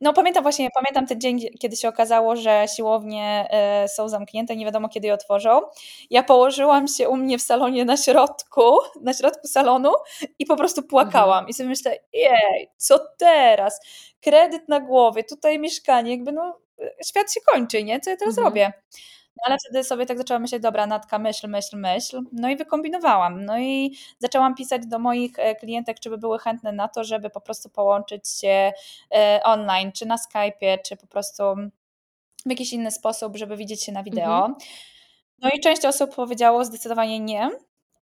[SPEAKER 2] No pamiętam właśnie, pamiętam ten dzień, kiedy się okazało, że siłownie y, są zamknięte, nie wiadomo kiedy je otworzą. Ja położyłam się u mnie w salonie na środku, na środku salonu i po prostu płakałam. Mhm. I sobie myślę, jej, co teraz? Kredyt na głowie, tutaj mieszkanie, jakby no świat się kończy, nie? Co ja teraz mhm. robię? No ale wtedy sobie tak zaczęłam myśleć, dobra, Natka, myśl, myśl, myśl. No i wykombinowałam. No i zaczęłam pisać do moich e, klientek, czy by były chętne na to, żeby po prostu połączyć się e, online, czy na Skype'ie, czy po prostu w jakiś inny sposób, żeby widzieć się na wideo. Mhm. No i część osób powiedziało zdecydowanie nie,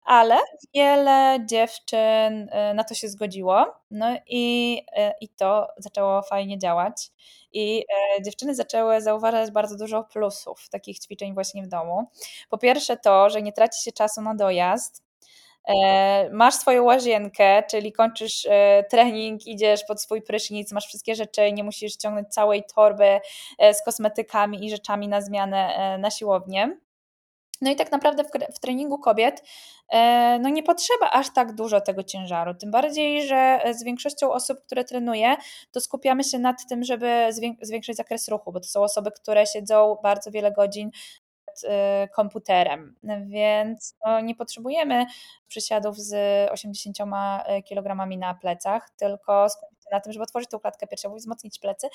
[SPEAKER 2] ale wiele dziewczyn e, na to się zgodziło. No i, i to zaczęło fajnie działać. I e, dziewczyny zaczęły zauważać bardzo dużo plusów takich ćwiczeń właśnie w domu. Po pierwsze to, że nie traci się czasu na dojazd, e, masz swoją łazienkę, czyli kończysz e, trening, idziesz pod swój prysznic, masz wszystkie rzeczy, nie musisz ciągnąć całej torby z kosmetykami i rzeczami na zmianę na siłownię. No i tak naprawdę w, treningu kobiet e, no nie potrzeba aż tak dużo tego ciężaru. Tym bardziej, że z większością osób, które trenuję, to skupiamy się nad tym, żeby zwiększyć zakres ruchu, bo to są osoby, które siedzą bardzo wiele godzin e, komputerem, więc no, nie potrzebujemy przysiadów z 80 e, kg na plecach, tylko na tym, żeby otworzyć tą klatkę piersiową, wzmocnić plecy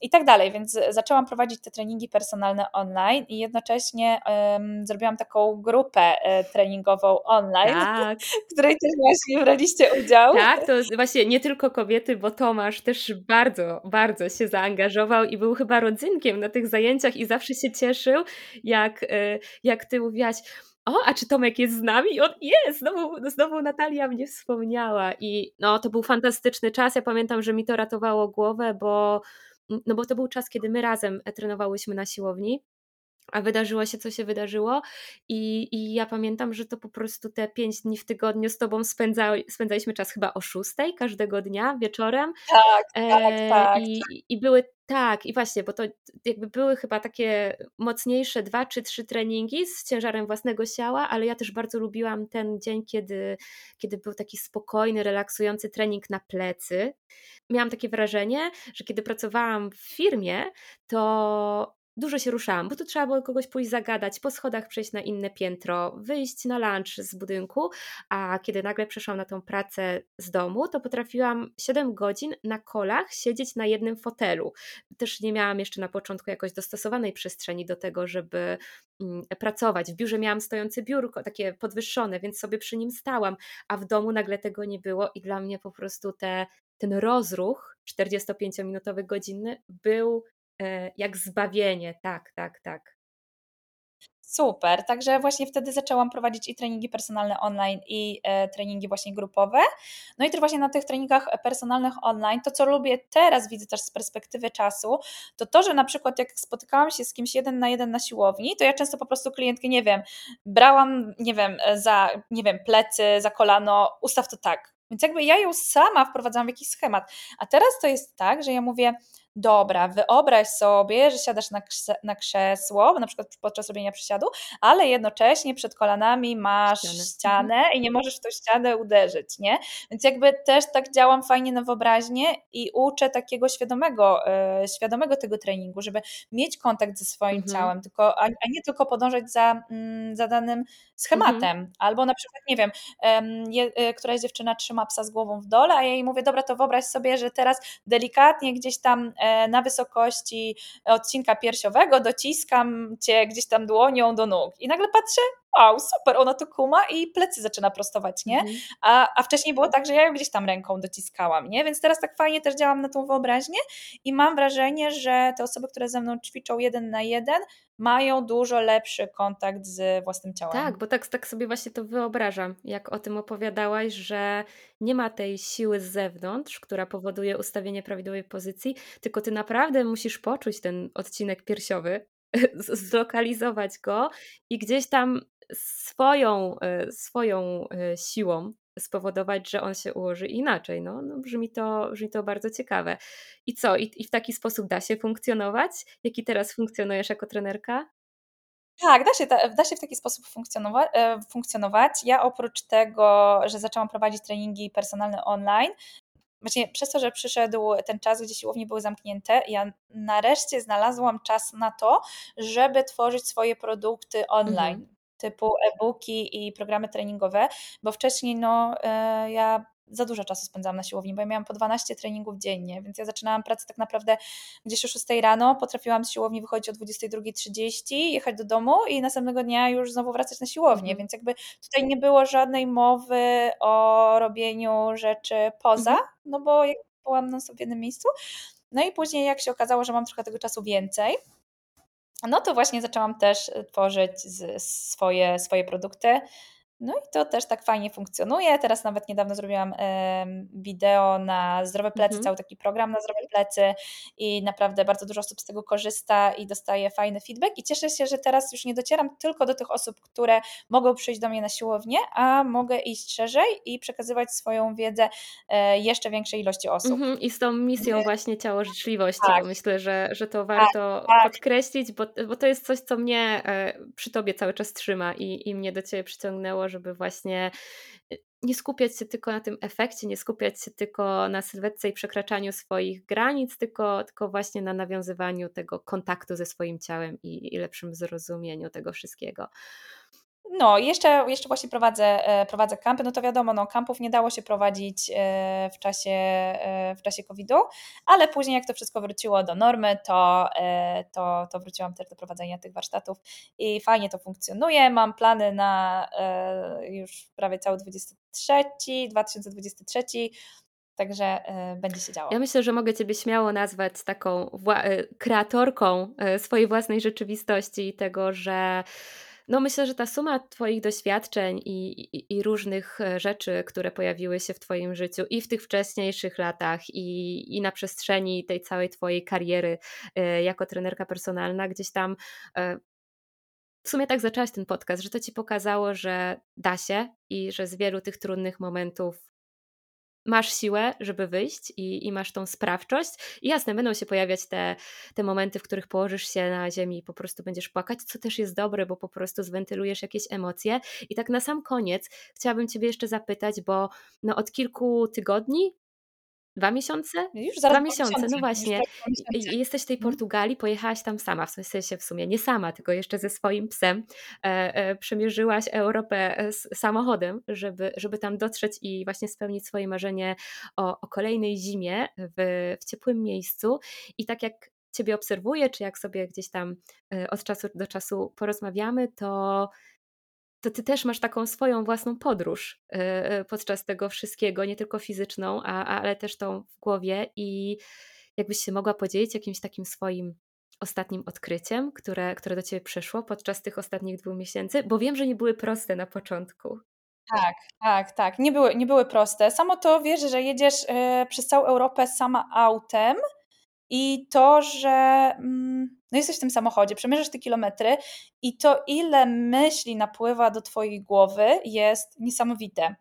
[SPEAKER 2] i tak dalej. Więc zaczęłam prowadzić te treningi personalne online i jednocześnie um, zrobiłam taką grupę e, treningową online, tak. w której też właśnie braliście udział.
[SPEAKER 1] Tak, to właśnie nie tylko kobiety, bo Tomasz też bardzo, bardzo się zaangażował i był chyba rodzynkiem na tych zajęciach i zawsze się cieszył, jak, e, jak ty mówiłaś, o, a czy Tomek jest z nami? I on jest, znowu, znowu Natalia mnie wspomniała i no to był fantastyczny czas, ja pamiętam, że mi to ratowało głowę, bo, no bo to był czas, kiedy my razem trenowałyśmy na siłowni a wydarzyło się, co się wydarzyło. I, I ja pamiętam, że to po prostu te pięć dni w tygodniu z tobą spędza, spędzaliśmy czas chyba o szóstej każdego dnia wieczorem.
[SPEAKER 2] Tak, tak, e, tak.
[SPEAKER 1] I, I były tak, i właśnie, bo to jakby były chyba takie mocniejsze dwa czy trzy treningi z ciężarem własnego ciała, ale ja też bardzo lubiłam ten dzień, kiedy, kiedy był taki spokojny, relaksujący trening na plecy. Miałam takie wrażenie, że kiedy pracowałam w firmie, to dużo się ruszałam, bo tu trzeba było kogoś pójść zagadać, po schodach przejść na inne piętro, wyjść na lunch z budynku, a kiedy nagle przeszłam na tą pracę z domu, to potrafiłam 7 godzin na kolach siedzieć na jednym fotelu. Też nie miałam jeszcze na początku jakoś dostosowanej przestrzeni do tego, żeby mm, pracować. W biurze miałam stojące biurko, takie podwyższone, więc sobie przy nim stałam, a w domu nagle tego nie było i dla mnie po prostu te, ten rozruch 45-minutowy, godzinny był jak zbawienie, tak, tak, tak.
[SPEAKER 2] Super, także właśnie wtedy zaczęłam prowadzić i treningi personalne online i e, treningi właśnie grupowe. No i też właśnie na tych treningach personalnych online, to co lubię teraz, widzę też z perspektywy czasu, to to, że na przykład jak spotykałam się z kimś jeden na jeden na siłowni, to ja często po prostu klientkę, nie wiem, brałam, nie wiem, za, nie wiem, plecy, za kolano, ustaw to tak. Więc jakby ja ją sama wprowadzałam w jakiś schemat. A teraz to jest tak, że ja mówię, dobra, wyobraź sobie, że siadasz na, na krzesło, na przykład podczas robienia przysiadu, ale jednocześnie przed kolanami masz ścianę, ścianę mhm. i nie możesz w tą ścianę uderzyć, nie? Więc jakby też tak działam fajnie na wyobraźnię i uczę takiego świadomego, yy, świadomego tego treningu, żeby mieć kontakt ze swoim mhm. ciałem, tylko, a, a, nie tylko podążać za, mm, za danym schematem. Mhm. Albo na przykład, nie wiem, je, któraś dziewczyna trzyma psa z głową w dole, a ja jej mówię, dobra, to wyobraź sobie, że teraz delikatnie gdzieś tam na wysokości odcinka piersiowego dociskam cię gdzieś tam dłonią do nóg. I nagle patrzę, wow, super, ona to kuma i plecy zaczyna prostować, nie? Mhm. A, a wcześniej było tak, że ja ją gdzieś tam ręką dociskałam, nie? Więc teraz tak fajnie też działam na tą wyobraźnię i mam wrażenie, że te osoby, które ze mną ćwiczą jeden na jeden, mają dużo lepszy kontakt z własnym ciałem.
[SPEAKER 1] Tak, bo tak, tak sobie właśnie to wyobrażam, jak o tym opowiadałaś, że nie ma tej siły z zewnątrz, która powoduje ustawienie prawidłowej pozycji, tylko ty naprawdę musisz poczuć ten odcinek piersiowy, zlokalizować go i gdzieś tam swoją, e, swoją e, siłą spowodować, że on się ułoży inaczej. No, no brzmi, to, brzmi to bardzo ciekawe. I co? I, I w taki sposób da się funkcjonować? Jaki teraz funkcjonujesz jako trenerka?
[SPEAKER 2] Tak, da się, da się w taki sposób funkcjonować, e, funkcjonować. Ja oprócz tego, że zaczęłam prowadzić treningi personalne online, właśnie przez to, że przyszedł ten czas, gdzie siłownie były zamknięte, ja nareszcie znalazłam czas na to, żeby tworzyć swoje produkty online. Mhm typu e-booki i programy treningowe, bo wcześniej no, e, ja za dużo czasu spędzałam na siłowni, bo ja miałam po 12 treningów dziennie, więc ja zaczynałam pracę tak naprawdę gdzieś o 6 rano, potrafiłam z siłowni wychodzić o 22.30, jechać do domu i następnego dnia już znowu wracać na siłownię, mm. więc jakby tutaj nie było żadnej mowy o robieniu rzeczy poza, mm. no bo byłam non w jednym miejscu. No i później jak się okazało, że mam trochę tego czasu więcej, no to właśnie zaczęłam też y, tworzyć swoje, swoje produkty. No i to też tak fajnie funkcjonuje. Teraz nawet niedawno zrobiłam wideo na zdrowe plecy, mhm. cały taki program na zdrowe plecy i naprawdę bardzo dużo osób z tego korzysta i dostaje fajny feedback i cieszę się, że teraz już nie docieram tylko do tych osób, które mogą przyjść do mnie na siłownię, a mogę iść szerzej i przekazywać swoją wiedzę e, jeszcze większej ilości osób. Mhm.
[SPEAKER 1] I z tą misją właśnie ciało życzliwości, tak. myślę, że, że to warto tak, tak. podkreślić, bo, bo to jest coś, co mnie e, przy Tobie cały czas trzyma i, i mnie do Ciebie przyciągnęło, żeby właśnie y, nie skupiać się tylko na tym efekcie, nie skupiać się tylko na sylwetce i przekraczaniu swoich granic, tylko, tylko właśnie na nawiązywaniu tego kontaktu ze swoim ciałem i, i lepszym zrozumieniu tego wszystkiego.
[SPEAKER 2] No, jeszcze, jeszcze właśnie prowadzę, e, prowadzę kampy, no to wiadomo, no, kampów nie dało się prowadzić e, w czasie, e, w czasie COVID-u, ale później jak to wszystko wróciło do normy, to, to, to wróciłam też do prowadzenia tych warsztatów i fajnie to funkcjonuje. Mam plany na już prawie cały 23, 2023, Także będzie się działo.
[SPEAKER 1] Ja myślę, że mogę Ciebie śmiało nazwać taką kreatorką swojej własnej rzeczywistości i tego, że no myślę, że ta suma Twoich doświadczeń i, i, i, różnych e, rzeczy, które pojawiły się w Twoim życiu i w tych wcześniejszych latach, i, i na przestrzeni tej całej Twojej kariery e, jako trenerka personalna, gdzieś tam e, w sumie tak zaczęłaś ten podcast, że to Ci pokazało, że da się i że z wielu tych trudnych momentów masz siłę, żeby wyjść i, i, masz tą sprawczość. I jasne, będą się pojawiać te, te momenty, w których położysz się na ziemi i po prostu będziesz płakać, co też jest dobre, bo po prostu zwentylujesz jakieś emocje. I tak na sam koniec chciałabym Ciebie jeszcze zapytać, bo no od kilku tygodni Dwa miesiące?
[SPEAKER 2] Już zaraz
[SPEAKER 1] Dwa miesiące, no właśnie. Jesteś w tej mhm. Portugalii, pojechałaś tam sama, w sensie w sumie nie sama, tylko jeszcze ze swoim psem. E, e, przemierzyłaś Europę e, samochodem, żeby, żeby tam dotrzeć i właśnie spełnić swoje marzenie o, o kolejnej zimie w, w ciepłym miejscu. I tak jak Ciebie obserwuję, czy jak sobie gdzieś tam e, od czasu do czasu porozmawiamy, to to ty też masz taką swoją własną podróż e, e, podczas tego wszystkiego, nie tylko fizyczną, ale też tą w głowie i jakbyś się mogła podzielić jakimś takim swoim ostatnim odkryciem, które, które do ciebie przyszło podczas tych ostatnich dwóch miesięcy, bo wiem, że nie były proste na początku.
[SPEAKER 2] Tak, tak, tak. Nie były, nie były proste. Samo to wiesz, że jedziesz y, przez całą Europę sama autem i to, że mm, no jesteś w tym samochodzie, przemierzasz te kilometry i to, ile myśli napływa do twojej głowy, jest niesamowite.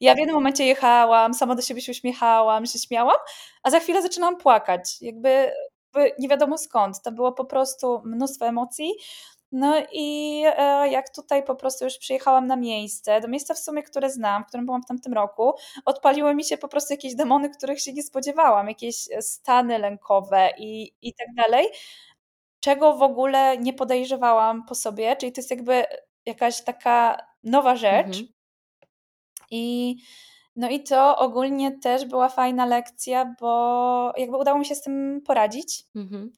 [SPEAKER 2] Ja w jednym momencie jechałam, sama do siebie się uśmiechałam, się śmiałam, a za chwilę zaczynałam płakać. Jakby nie wiadomo skąd. To było po prostu mnóstwo emocji. No i e, jak tutaj po prostu już przyjechałam na miejsce, do miejsca w sumie, które znam, w którym byłam w tamtym roku, odpaliły mi się po prostu jakieś demony, których się nie spodziewałam, jakieś stany lękowe i, i tak dalej, czego w ogóle nie podejrzewałam po sobie, czyli to jest jakby jakaś taka nowa rzecz. Mhm. I no i to ogólnie też była fajna lekcja, bo jakby udało mi się z tym poradzić. Mhm.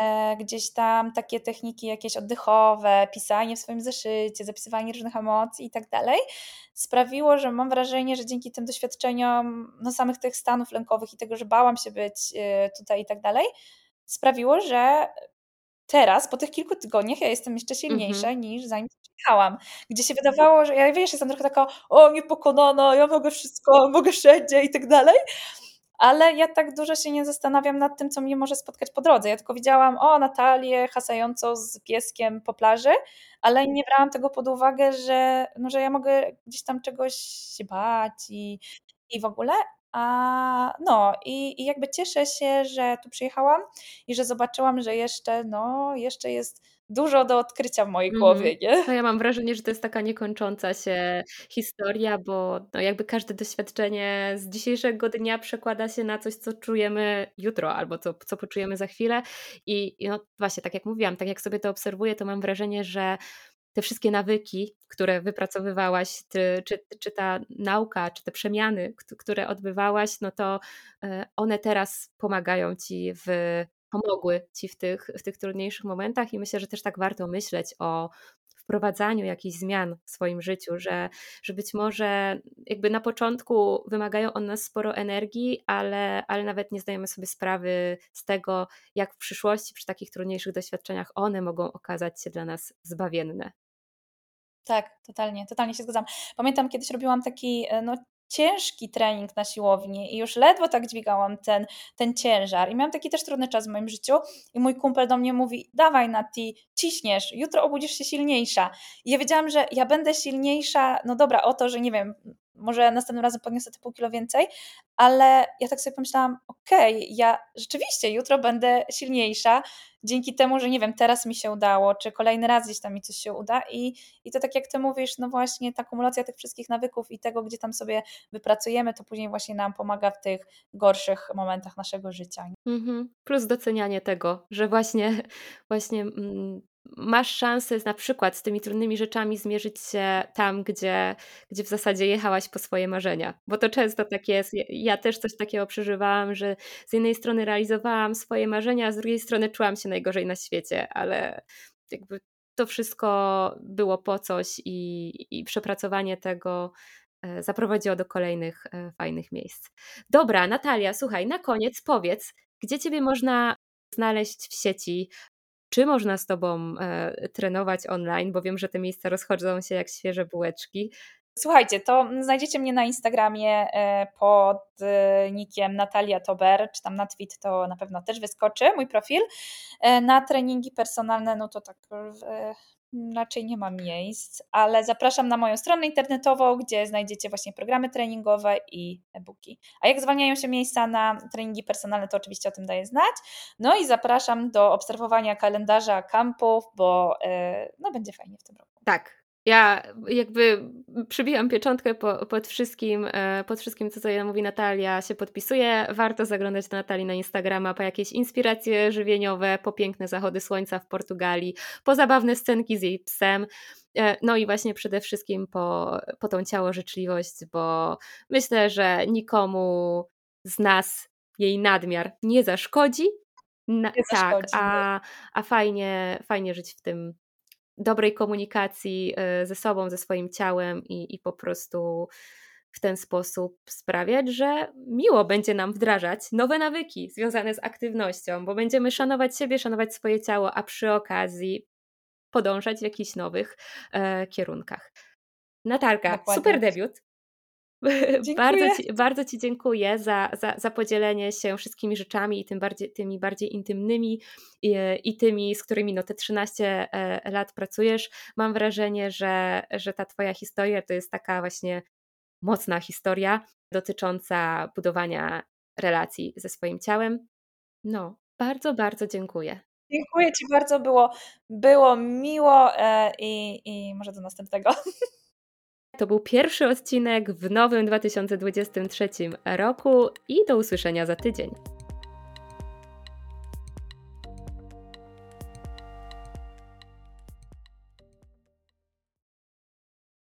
[SPEAKER 2] E, gdzieś tam takie techniki jakieś oddechowe, pisanie w swoim zeszycie, zapisywanie różnych emocji i tak dalej, sprawiło, że mam wrażenie, że dzięki tym doświadczeniom, no samych tych stanów lękowych i tego, że bałam się być e, tutaj i tak dalej, sprawiło, że teraz, po tych kilku tygodniach, ja jestem jeszcze silniejsza mm -hmm. niż zanim przyjechałam. Gdzie się wydawało, że ja wiesz, jestem trochę taka, o, niepokonana, ja mogę wszystko, mogę wszędzie i tak dalej ale ja tak dużo się nie zastanawiam nad tym, co mnie może spotkać po drodze. Ja tylko widziałam, o, Natalię hasającą z pieskiem po plaży, ale nie brałam tego pod uwagę, że, no, że ja mogę gdzieś tam czegoś się bać i, i w ogóle. A, no i, i jakby cieszę się, że tu przyjechałam i że zobaczyłam, że jeszcze, no, jeszcze jest dużo do odkrycia w mojej mhm. głowie, nie?
[SPEAKER 1] No ja mam wrażenie, że to jest taka niekończąca się historia, bo no jakby każde doświadczenie z dzisiejszego dnia przekłada się na coś, co czujemy jutro albo co, co poczujemy za chwilę i, i no właśnie, tak jak mówiłam, tak jak sobie to obserwuję, to mam wrażenie, że te wszystkie nawyki, które wypracowywałaś, ty, czy, czy ta nauka, czy te przemiany, które odbywałaś, no to e, one teraz pomagają ci w pomogły ci w tych, w tych trudniejszych momentach i myślę, że też tak warto myśleć o wprowadzaniu jakichś zmian w swoim życiu, że, że być może jakby na początku wymagają od nas sporo energii, ale, ale nawet nie zdajemy sobie sprawy z tego, jak w przyszłości przy takich trudniejszych doświadczeniach one mogą okazać się dla nas zbawienne.
[SPEAKER 2] Tak, totalnie, totalnie się zgadzam. Pamiętam kiedyś robiłam taki e, no, ciężki trening na siłowni i już ledwo tak dźwigałam ten, ten ciężar i miałam taki też trudny czas w moim życiu i mój kumpel do mnie mówi, dawaj Nati, ciśniesz, jutro obudzisz się silniejsza. I ja wiedziałam, że ja będę silniejsza, no dobra, o to, że nie wiem, może następnym razem podniosę te pół kilo więcej, ale ja tak sobie pomyślałam, okej, okay, ja rzeczywiście jutro będę silniejsza dzięki temu, że nie wiem, teraz mi się udało, czy kolejny raz gdzieś tam mi coś się uda i, i to tak jak ty mówisz, no właśnie ta kumulacja tych wszystkich nawyków i tego, gdzie tam sobie wypracujemy, to później właśnie nam pomaga w tych gorszych momentach naszego życia.
[SPEAKER 1] Mhm. Plus docenianie tego, że właśnie, właśnie mm, masz szansę na przykład z tymi trudnymi rzeczami zmierzyć się tam, gdzie, gdzie w zasadzie jechałaś po swoje marzenia. Bo to często tak jest. Ja też coś takiego przeżywałam, że z jednej strony realizowałam swoje marzenia, a z drugiej strony czułam się najgorzej na świecie, ale jakby to wszystko było po coś i, i przepracowanie tego e, zaprowadziło do kolejnych e, fajnych miejsc. Dobra, Natalia, słuchaj, na koniec powiedz, gdzie Ciebie można znaleźć w sieci, czy można z Tobą e, trenować online? Bo wiem, że te miejsca rozchodzą się jak świeże bułeczki.
[SPEAKER 2] Słuchajcie, to znajdziecie mnie na Instagramie e, pod e, nickiem Natalia Tober, czy tam na tweet to na pewno też wyskoczy mój profil. E, na treningi personalne, no to tak raczej nie ma miejsc, ale zapraszam na moją stronę internetową, gdzie znajdziecie właśnie programy treningowe i e-booki. A jak zwalniają się miejsca na treningi personalne, to oczywiście o tym daję znać. No i zapraszam do obserwowania kalendarza kampów, bo no, będzie fajnie w tym roku.
[SPEAKER 1] Tak, ja jakby przybijam pieczątkę po, pod, wszystkim, e, pod wszystkim, co tutaj mówi Natalia, się podpisuje. Warto zaglądać do Natalii na Instagrama po jakieś inspiracje żywieniowe, po piękne zachody słońca w Portugalii, po zabawne scenki z jej psem. E, no i właśnie przede wszystkim po, po tą ciałożyczliwość, bo myślę, że nikomu z nas jej nadmiar nie zaszkodzi.
[SPEAKER 2] Na, nie tak,
[SPEAKER 1] a, a fajnie, fajnie żyć w tym dobrej komunikacji e, ze sobą, ze swoim ciałem i, i po prostu w ten sposób sprawiać, że miło będzie nam wdrażać nowe nawyki związane z aktywnością, bo będziemy szanować siebie, szanować swoje ciało, a przy okazji podążać w jakichś nowych e, kierunkach. Natalka, Dokładnie. super debiut. bardzo, ci, bardzo Ci dziękuję za, za, za podzielenie się wszystkimi rzeczami i tym bardziej, tymi bardziej intymnymi i, i tymi, z którymi no, te 13 e, lat pracujesz. Mam wrażenie, że, że ta Twoja historia to jest taka właśnie mocna historia dotycząca budowania relacji ze swoim ciałem. No, Bardzo, bardzo dziękuję.
[SPEAKER 2] Dziękuję Ci bardzo, było, było miło e, i, i może do następnego.
[SPEAKER 1] To był pierwszy odcinek w nowym 2023 roku i do usłyszenia za tydzień.